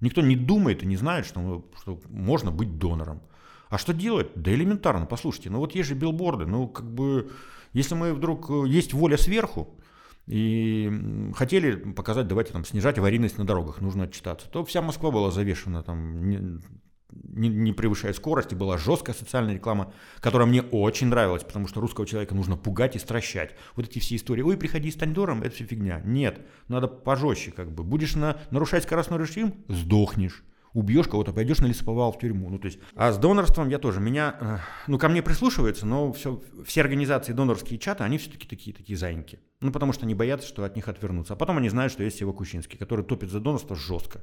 Никто не думает и не знает, что, что можно быть донором. А что делать? Да элементарно, послушайте, ну вот есть же билборды, ну как бы, если мы вдруг, э, есть воля сверху, и хотели показать, давайте там снижать аварийность на дорогах, нужно отчитаться, то вся Москва была завешена там не, не превышая скорости, была жесткая социальная реклама, которая мне очень нравилась, потому что русского человека нужно пугать и стращать. Вот эти все истории, ой, приходи, стань дором, это все фигня. Нет, надо пожестче как бы. Будешь на, нарушать скоростной режим, сдохнешь. Убьешь кого-то, пойдешь на лесоповал в тюрьму. Ну, то есть, а с донорством я тоже. Меня, э, ну, ко мне прислушиваются, но все, все организации донорские чаты, они все-таки такие, такие зайники. Ну, потому что они боятся, что от них отвернутся. А потом они знают, что есть Сева Кучинский, который топит за донорство жестко.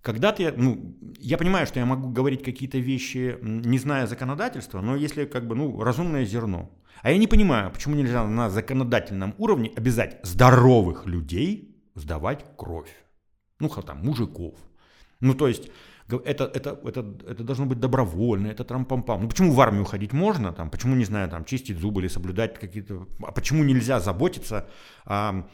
Когда-то я, ну, я понимаю, что я могу говорить какие-то вещи, не зная законодательства, но если как бы, ну, разумное зерно. А я не понимаю, почему нельзя на законодательном уровне обязать здоровых людей сдавать кровь. Ну, там, мужиков. Ну, то есть, это, это, это, это должно быть добровольно, это трам-пам-пам. Ну, почему в армию ходить можно, там, почему, не знаю, там, чистить зубы или соблюдать какие-то... А почему нельзя заботиться о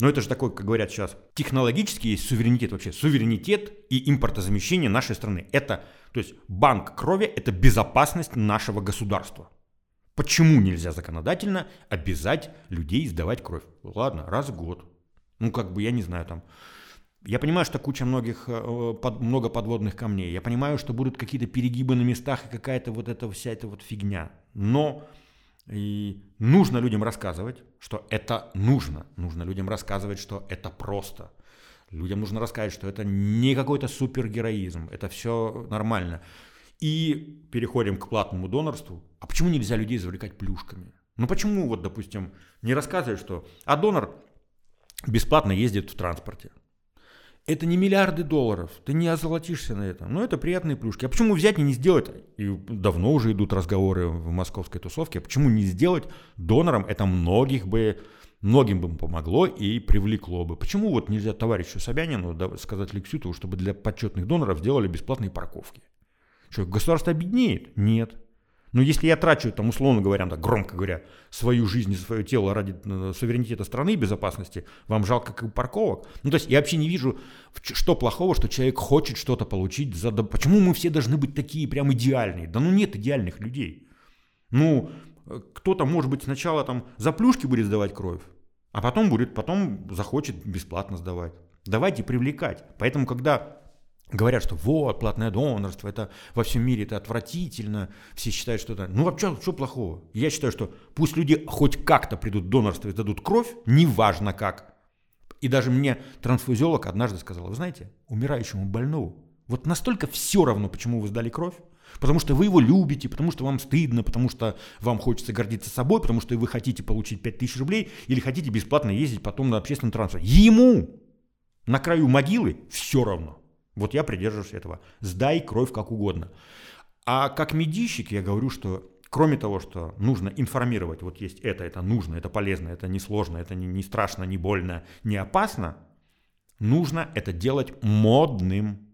но это же такой, как говорят сейчас, технологический есть суверенитет вообще. Суверенитет и импортозамещение нашей страны. Это, то есть банк крови – это безопасность нашего государства. Почему нельзя законодательно обязать людей сдавать кровь? Ладно, раз в год. Ну, как бы, я не знаю, там, я понимаю, что куча многих, э, много подводных камней. Я понимаю, что будут какие-то перегибы на местах и какая-то вот эта вся эта вот фигня. Но и нужно людям рассказывать, что это нужно. Нужно людям рассказывать, что это просто. Людям нужно рассказать, что это не какой-то супергероизм, это все нормально. И переходим к платному донорству. А почему нельзя людей завлекать плюшками? Ну почему, вот, допустим, не рассказывать, что а донор бесплатно ездит в транспорте? Это не миллиарды долларов, ты не озолотишься на этом. Но это приятные плюшки. А почему взять и не сделать? И давно уже идут разговоры в московской тусовке. А почему не сделать донором? Это многих бы, многим бы помогло и привлекло бы. Почему вот нельзя товарищу Собянину сказать Лексютову, чтобы для почетных доноров сделали бесплатные парковки? Что, государство обеднеет? Нет. Но если я трачу, там, условно говоря, так громко говоря, свою жизнь свое тело ради э, суверенитета страны и безопасности, вам жалко как парковок? Ну, то есть я вообще не вижу, что плохого, что человек хочет что-то получить. За... Почему мы все должны быть такие прям идеальные? Да ну нет идеальных людей. Ну, э, кто-то, может быть, сначала там за плюшки будет сдавать кровь, а потом будет, потом захочет бесплатно сдавать. Давайте привлекать. Поэтому, когда говорят, что вот, платное донорство, это во всем мире это отвратительно, все считают, что это... Ну, вообще, что плохого? Я считаю, что пусть люди хоть как-то придут в донорство и дадут кровь, неважно как. И даже мне трансфузиолог однажды сказал, вы знаете, умирающему больному вот настолько все равно, почему вы сдали кровь, Потому что вы его любите, потому что вам стыдно, потому что вам хочется гордиться собой, потому что вы хотите получить 5000 рублей или хотите бесплатно ездить потом на общественном транспорте. Ему на краю могилы все равно. Вот я придерживаюсь этого. Сдай кровь как угодно. А как медийщик я говорю, что кроме того, что нужно информировать, вот есть это, это нужно, это полезно, это не сложно, это не страшно, не больно, не опасно, нужно это делать модным.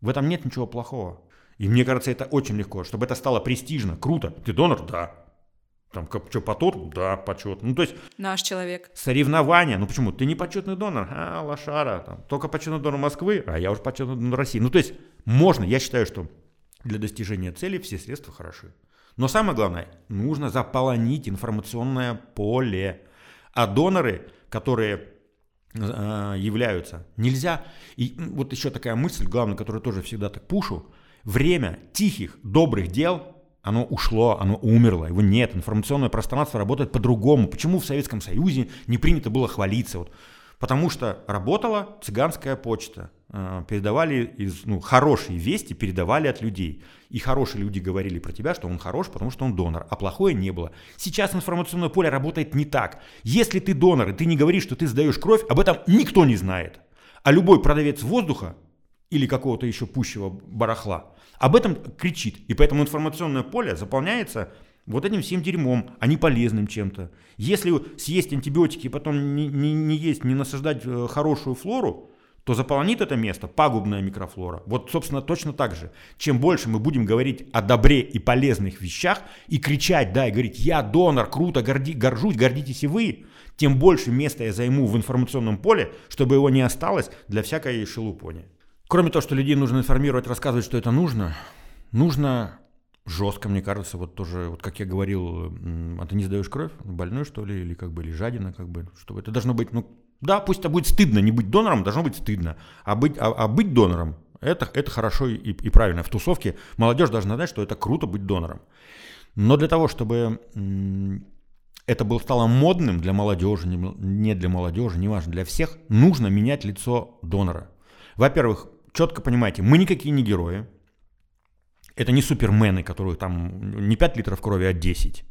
В этом нет ничего плохого. И мне кажется, это очень легко, чтобы это стало престижно, круто. Ты донор? Да. Там, как, что, потот? Да, почет. Ну, то есть... Наш человек. Соревнования. Ну, почему? Ты не почетный донор. А, лошара. Там, только почетный донор Москвы, а я уже почетный донор России. Ну, то есть, можно. Я считаю, что для достижения цели все средства хороши. Но самое главное, нужно заполонить информационное поле. А доноры, которые э, являются, нельзя... И вот еще такая мысль, главная, которую тоже всегда так пушу, время тихих, добрых дел оно ушло, оно умерло, его нет. Информационное пространство работает по-другому. Почему в Советском Союзе не принято было хвалиться? Вот, потому что работала цыганская почта. Э, передавали из, ну, хорошие вести, передавали от людей. И хорошие люди говорили про тебя, что он хорош, потому что он донор, а плохое не было. Сейчас информационное поле работает не так. Если ты донор, и ты не говоришь, что ты сдаешь кровь, об этом никто не знает. А любой продавец воздуха или какого-то еще пущего барахла об этом кричит. И поэтому информационное поле заполняется вот этим всем дерьмом, а не полезным чем-то. Если съесть антибиотики и потом не, не, не есть, не насаждать э, хорошую флору, то заполнит это место пагубная микрофлора. Вот, собственно, точно так же. Чем больше мы будем говорить о добре и полезных вещах и кричать, да, и говорить, я донор, круто, горди, горжусь, гордитесь и вы, тем больше места я займу в информационном поле, чтобы его не осталось для всякой шелупони. Кроме того, что людей нужно информировать, рассказывать, что это нужно, нужно жестко, мне кажется, вот тоже, вот как я говорил, а ты не сдаешь кровь, больной что ли, или как бы, или жадина, как бы, чтобы это должно быть, ну, да, пусть это будет стыдно, не быть донором, должно быть стыдно, а быть, а, а быть донором, это, это хорошо и, и правильно. В тусовке молодежь должна знать, что это круто быть донором. Но для того, чтобы это было, стало модным для молодежи, не для молодежи, неважно, для всех, нужно менять лицо донора. Во-первых, четко понимаете, мы никакие не герои. Это не супермены, которые там не 5 литров крови, а 10.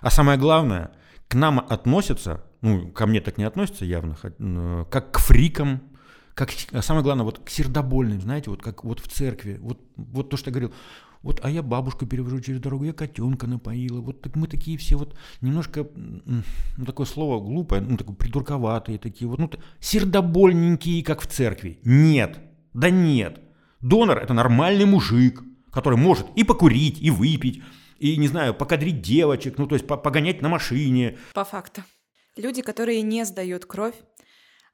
А самое главное, к нам относятся, ну, ко мне так не относятся явно, как к фрикам, как, а самое главное, вот к сердобольным, знаете, вот как вот в церкви, вот, вот то, что я говорил, вот, а я бабушку перевожу через дорогу, я котенка напоила, вот так мы такие все вот немножко, ну, такое слово глупое, ну, такое придурковатые такие вот, ну, сердобольненькие, как в церкви. Нет, да нет. Донор – это нормальный мужик, который может и покурить, и выпить, и, не знаю, покадрить девочек, ну, то есть погонять на машине. По факту. Люди, которые не сдают кровь,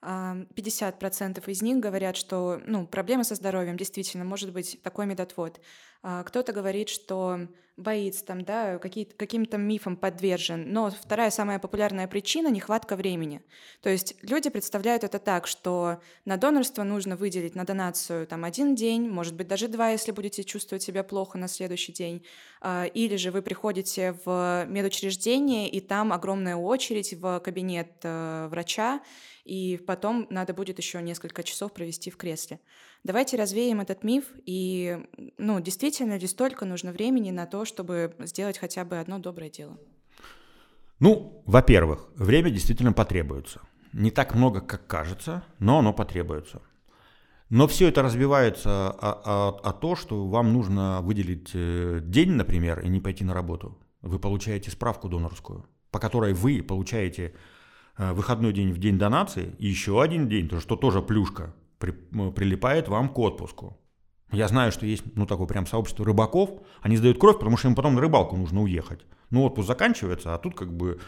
50% из них говорят, что ну, проблема со здоровьем действительно может быть такой медотвод. А, кто-то говорит, что боится там, да, каким-то мифам подвержен. Но вторая самая популярная причина — нехватка времени. То есть люди представляют это так, что на донорство нужно выделить на донацию там один день, может быть, даже два, если будете чувствовать себя плохо на следующий день. А, или же вы приходите в медучреждение, и там огромная очередь в кабинет э, врача, и потом надо будет еще несколько часов провести в кресле. Давайте развеем этот миф, и ну, действительно ли столько нужно времени на то, чтобы сделать хотя бы одно доброе дело? Ну, во-первых, время действительно потребуется. Не так много, как кажется, но оно потребуется. Но все это разбивается о, о, о то, что вам нужно выделить э, день, например, и не пойти на работу. Вы получаете справку донорскую, по которой вы получаете э, выходной день в день донации и еще один день, то что тоже плюшка, при, прилипает вам к отпуску. Я знаю, что есть, ну, такое прям сообщество рыбаков, они сдают кровь, потому что им потом на рыбалку нужно уехать. Ну, отпуск заканчивается, а тут как бы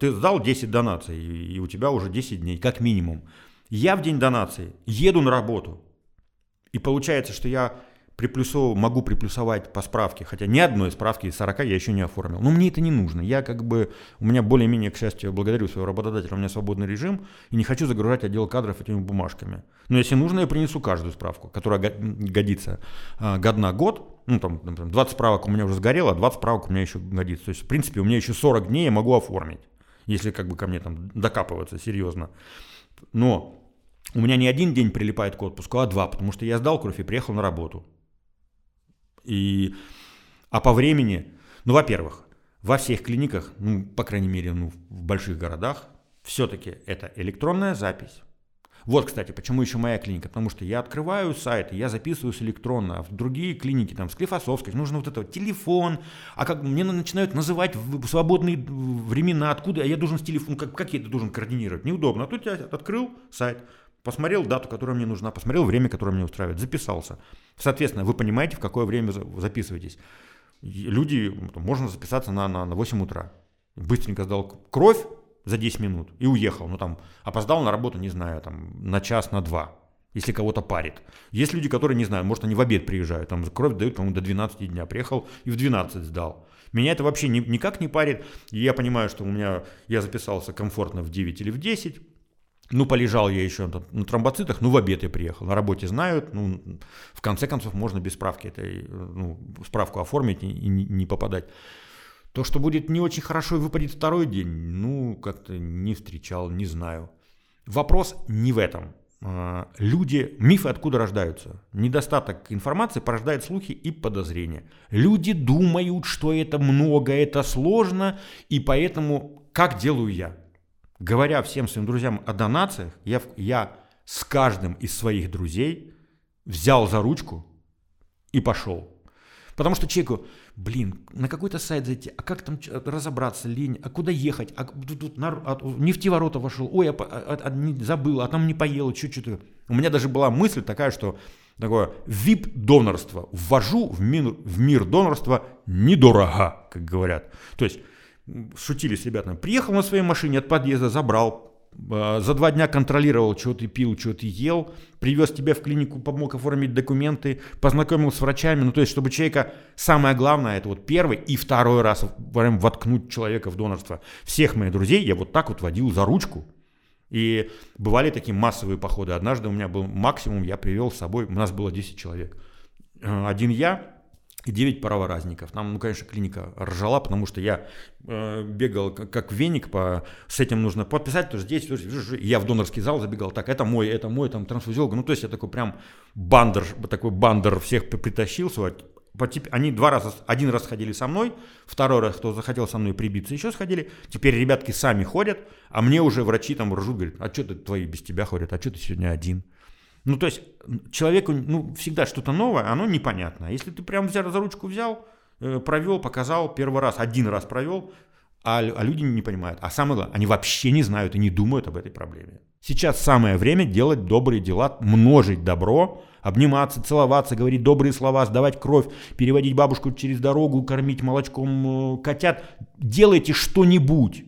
ты сдал 10 донаций, и у тебя уже 10 дней, как минимум. Я в день донации еду на работу, и получается, что я приплюсовываю, могу приплюсовать по справке, хотя ни одной справки из 40 я еще не оформил. Но мне это не нужно. Я как бы, у меня более-менее, к счастью, благодарю своего работодателя, у меня свободный режим, и не хочу загружать отдел кадров этими бумажками. Но если нужно, я принесу каждую справку, которая годится. А, годна год, ну там, например, 20 справок у меня уже сгорело, а 20 справок у меня еще годится. То есть, в принципе, у меня еще 40 дней я могу оформить, если как бы ко мне там докапываться серьезно. Но у меня не один день прилипает к отпуску, а два, потому что я сдал кровь и приехал на работу. И, а по времени, ну, во-первых, во всех клиниках, ну, по крайней мере, ну, в больших городах, все-таки это электронная запись. Вот, кстати, почему еще моя клиника, потому что я открываю сайт, я записываюсь электронно, а в другие клиники, там, Склифосовской, нужно вот это телефон, а как мне начинают называть свободные времена, откуда, а я должен с телефона, как, как я это должен координировать, неудобно. А тут я открыл сайт, Посмотрел дату, которая мне нужна, посмотрел время, которое мне устраивает, записался. Соответственно, вы понимаете, в какое время записываетесь. Люди, можно записаться на, на, на 8 утра. Быстренько сдал кровь за 10 минут и уехал. Ну там опоздал на работу, не знаю, там на час, на два если кого-то парит. Есть люди, которые, не знаю, может, они в обед приезжают, там кровь дают, по-моему, до 12 дня. Приехал и в 12 сдал. Меня это вообще ни, никак не парит. И я понимаю, что у меня, я записался комфортно в 9 или в 10, ну, полежал я еще на тромбоцитах, ну, в обед я приехал. На работе знают, ну, в конце концов, можно без справки этой, ну, справку оформить и, и не попадать. То, что будет не очень хорошо и выпадет второй день, ну, как-то не встречал, не знаю. Вопрос не в этом. А, люди, мифы откуда рождаются? Недостаток информации порождает слухи и подозрения. Люди думают, что это много, это сложно, и поэтому как делаю я? Говоря всем своим друзьям о донациях, я, я с каждым из своих друзей взял за ручку и пошел. Потому что человеку, блин, на какой-то сайт зайти, а как там разобраться, лень, а куда ехать, а тут, тут на, а, нефтеворота вошел, ой, а, а, а, не, забыл, а там не поел, что-то. У меня даже была мысль такая, что такое VIP-донорство ввожу в мир, в мир донорства недорого, как говорят. То есть шутили с ребятами. Приехал на своей машине от подъезда, забрал, а, за два дня контролировал, что ты пил, что ты ел, привез тебя в клинику, помог оформить документы, познакомил с врачами. Ну, то есть, чтобы человека, самое главное, это вот первый и второй раз прям воткнуть человека в донорство. Всех моих друзей я вот так вот водил за ручку. И бывали такие массовые походы. Однажды у меня был максимум, я привел с собой, у нас было 10 человек. Э, один я, 9 праворазников. Нам, ну, конечно, клиника ржала, потому что я э, бегал как, как веник, по, с этим нужно подписать, то здесь, то здесь, я в донорский зал забегал, так, это мой, это мой, там, трансфузиолог. Ну, то есть я такой прям бандер, такой бандер всех притащил, они два раза, один раз ходили со мной, второй раз, кто захотел со мной прибиться, еще сходили. Теперь ребятки сами ходят, а мне уже врачи там ржут, говорят, а что ты твои без тебя ходят, а что ты сегодня один? Ну, то есть человеку ну, всегда что-то новое, оно непонятно. Если ты прям взял, за ручку взял, э, провел, показал первый раз, один раз провел, а, а люди не понимают. А самое главное, они вообще не знают и не думают об этой проблеме. Сейчас самое время делать добрые дела, множить добро, обниматься, целоваться, говорить добрые слова, сдавать кровь, переводить бабушку через дорогу, кормить молочком э, котят. Делайте что-нибудь.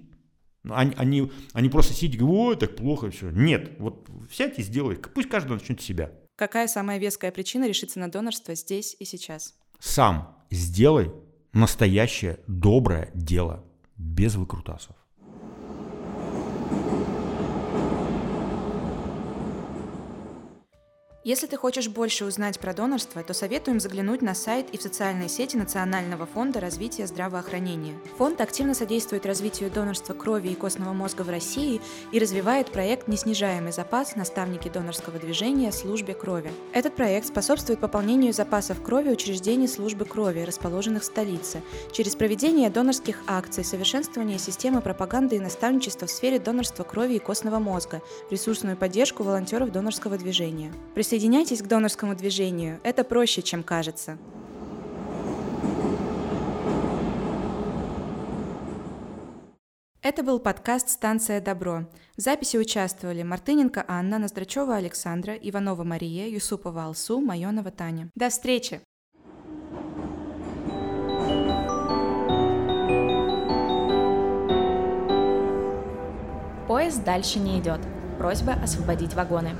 Они, они, они просто сидят и говорят, ой, так плохо все. Нет, вот сядь и сделай. Пусть каждый начнет с себя. Какая самая веская причина решиться на донорство здесь и сейчас? Сам сделай настоящее доброе дело без выкрутасов. Если ты хочешь больше узнать про донорство, то советуем заглянуть на сайт и в социальные сети Национального фонда развития здравоохранения. Фонд активно содействует развитию донорства крови и костного мозга в России и развивает проект «Неснижаемый запас. Наставники донорского движения. Службе крови». Этот проект способствует пополнению запасов крови учреждений службы крови, расположенных в столице, через проведение донорских акций, совершенствование системы пропаганды и наставничества в сфере донорства крови и костного мозга, ресурсную поддержку волонтеров донорского движения. Присоединяйтесь к донорскому движению. Это проще, чем кажется. Это был подкаст «Станция Добро». В записи участвовали Мартыненко Анна, Ноздрачева Александра, Иванова Мария, Юсупова Алсу, Майонова Таня. До встречи! Поезд дальше не идет. Просьба освободить вагоны.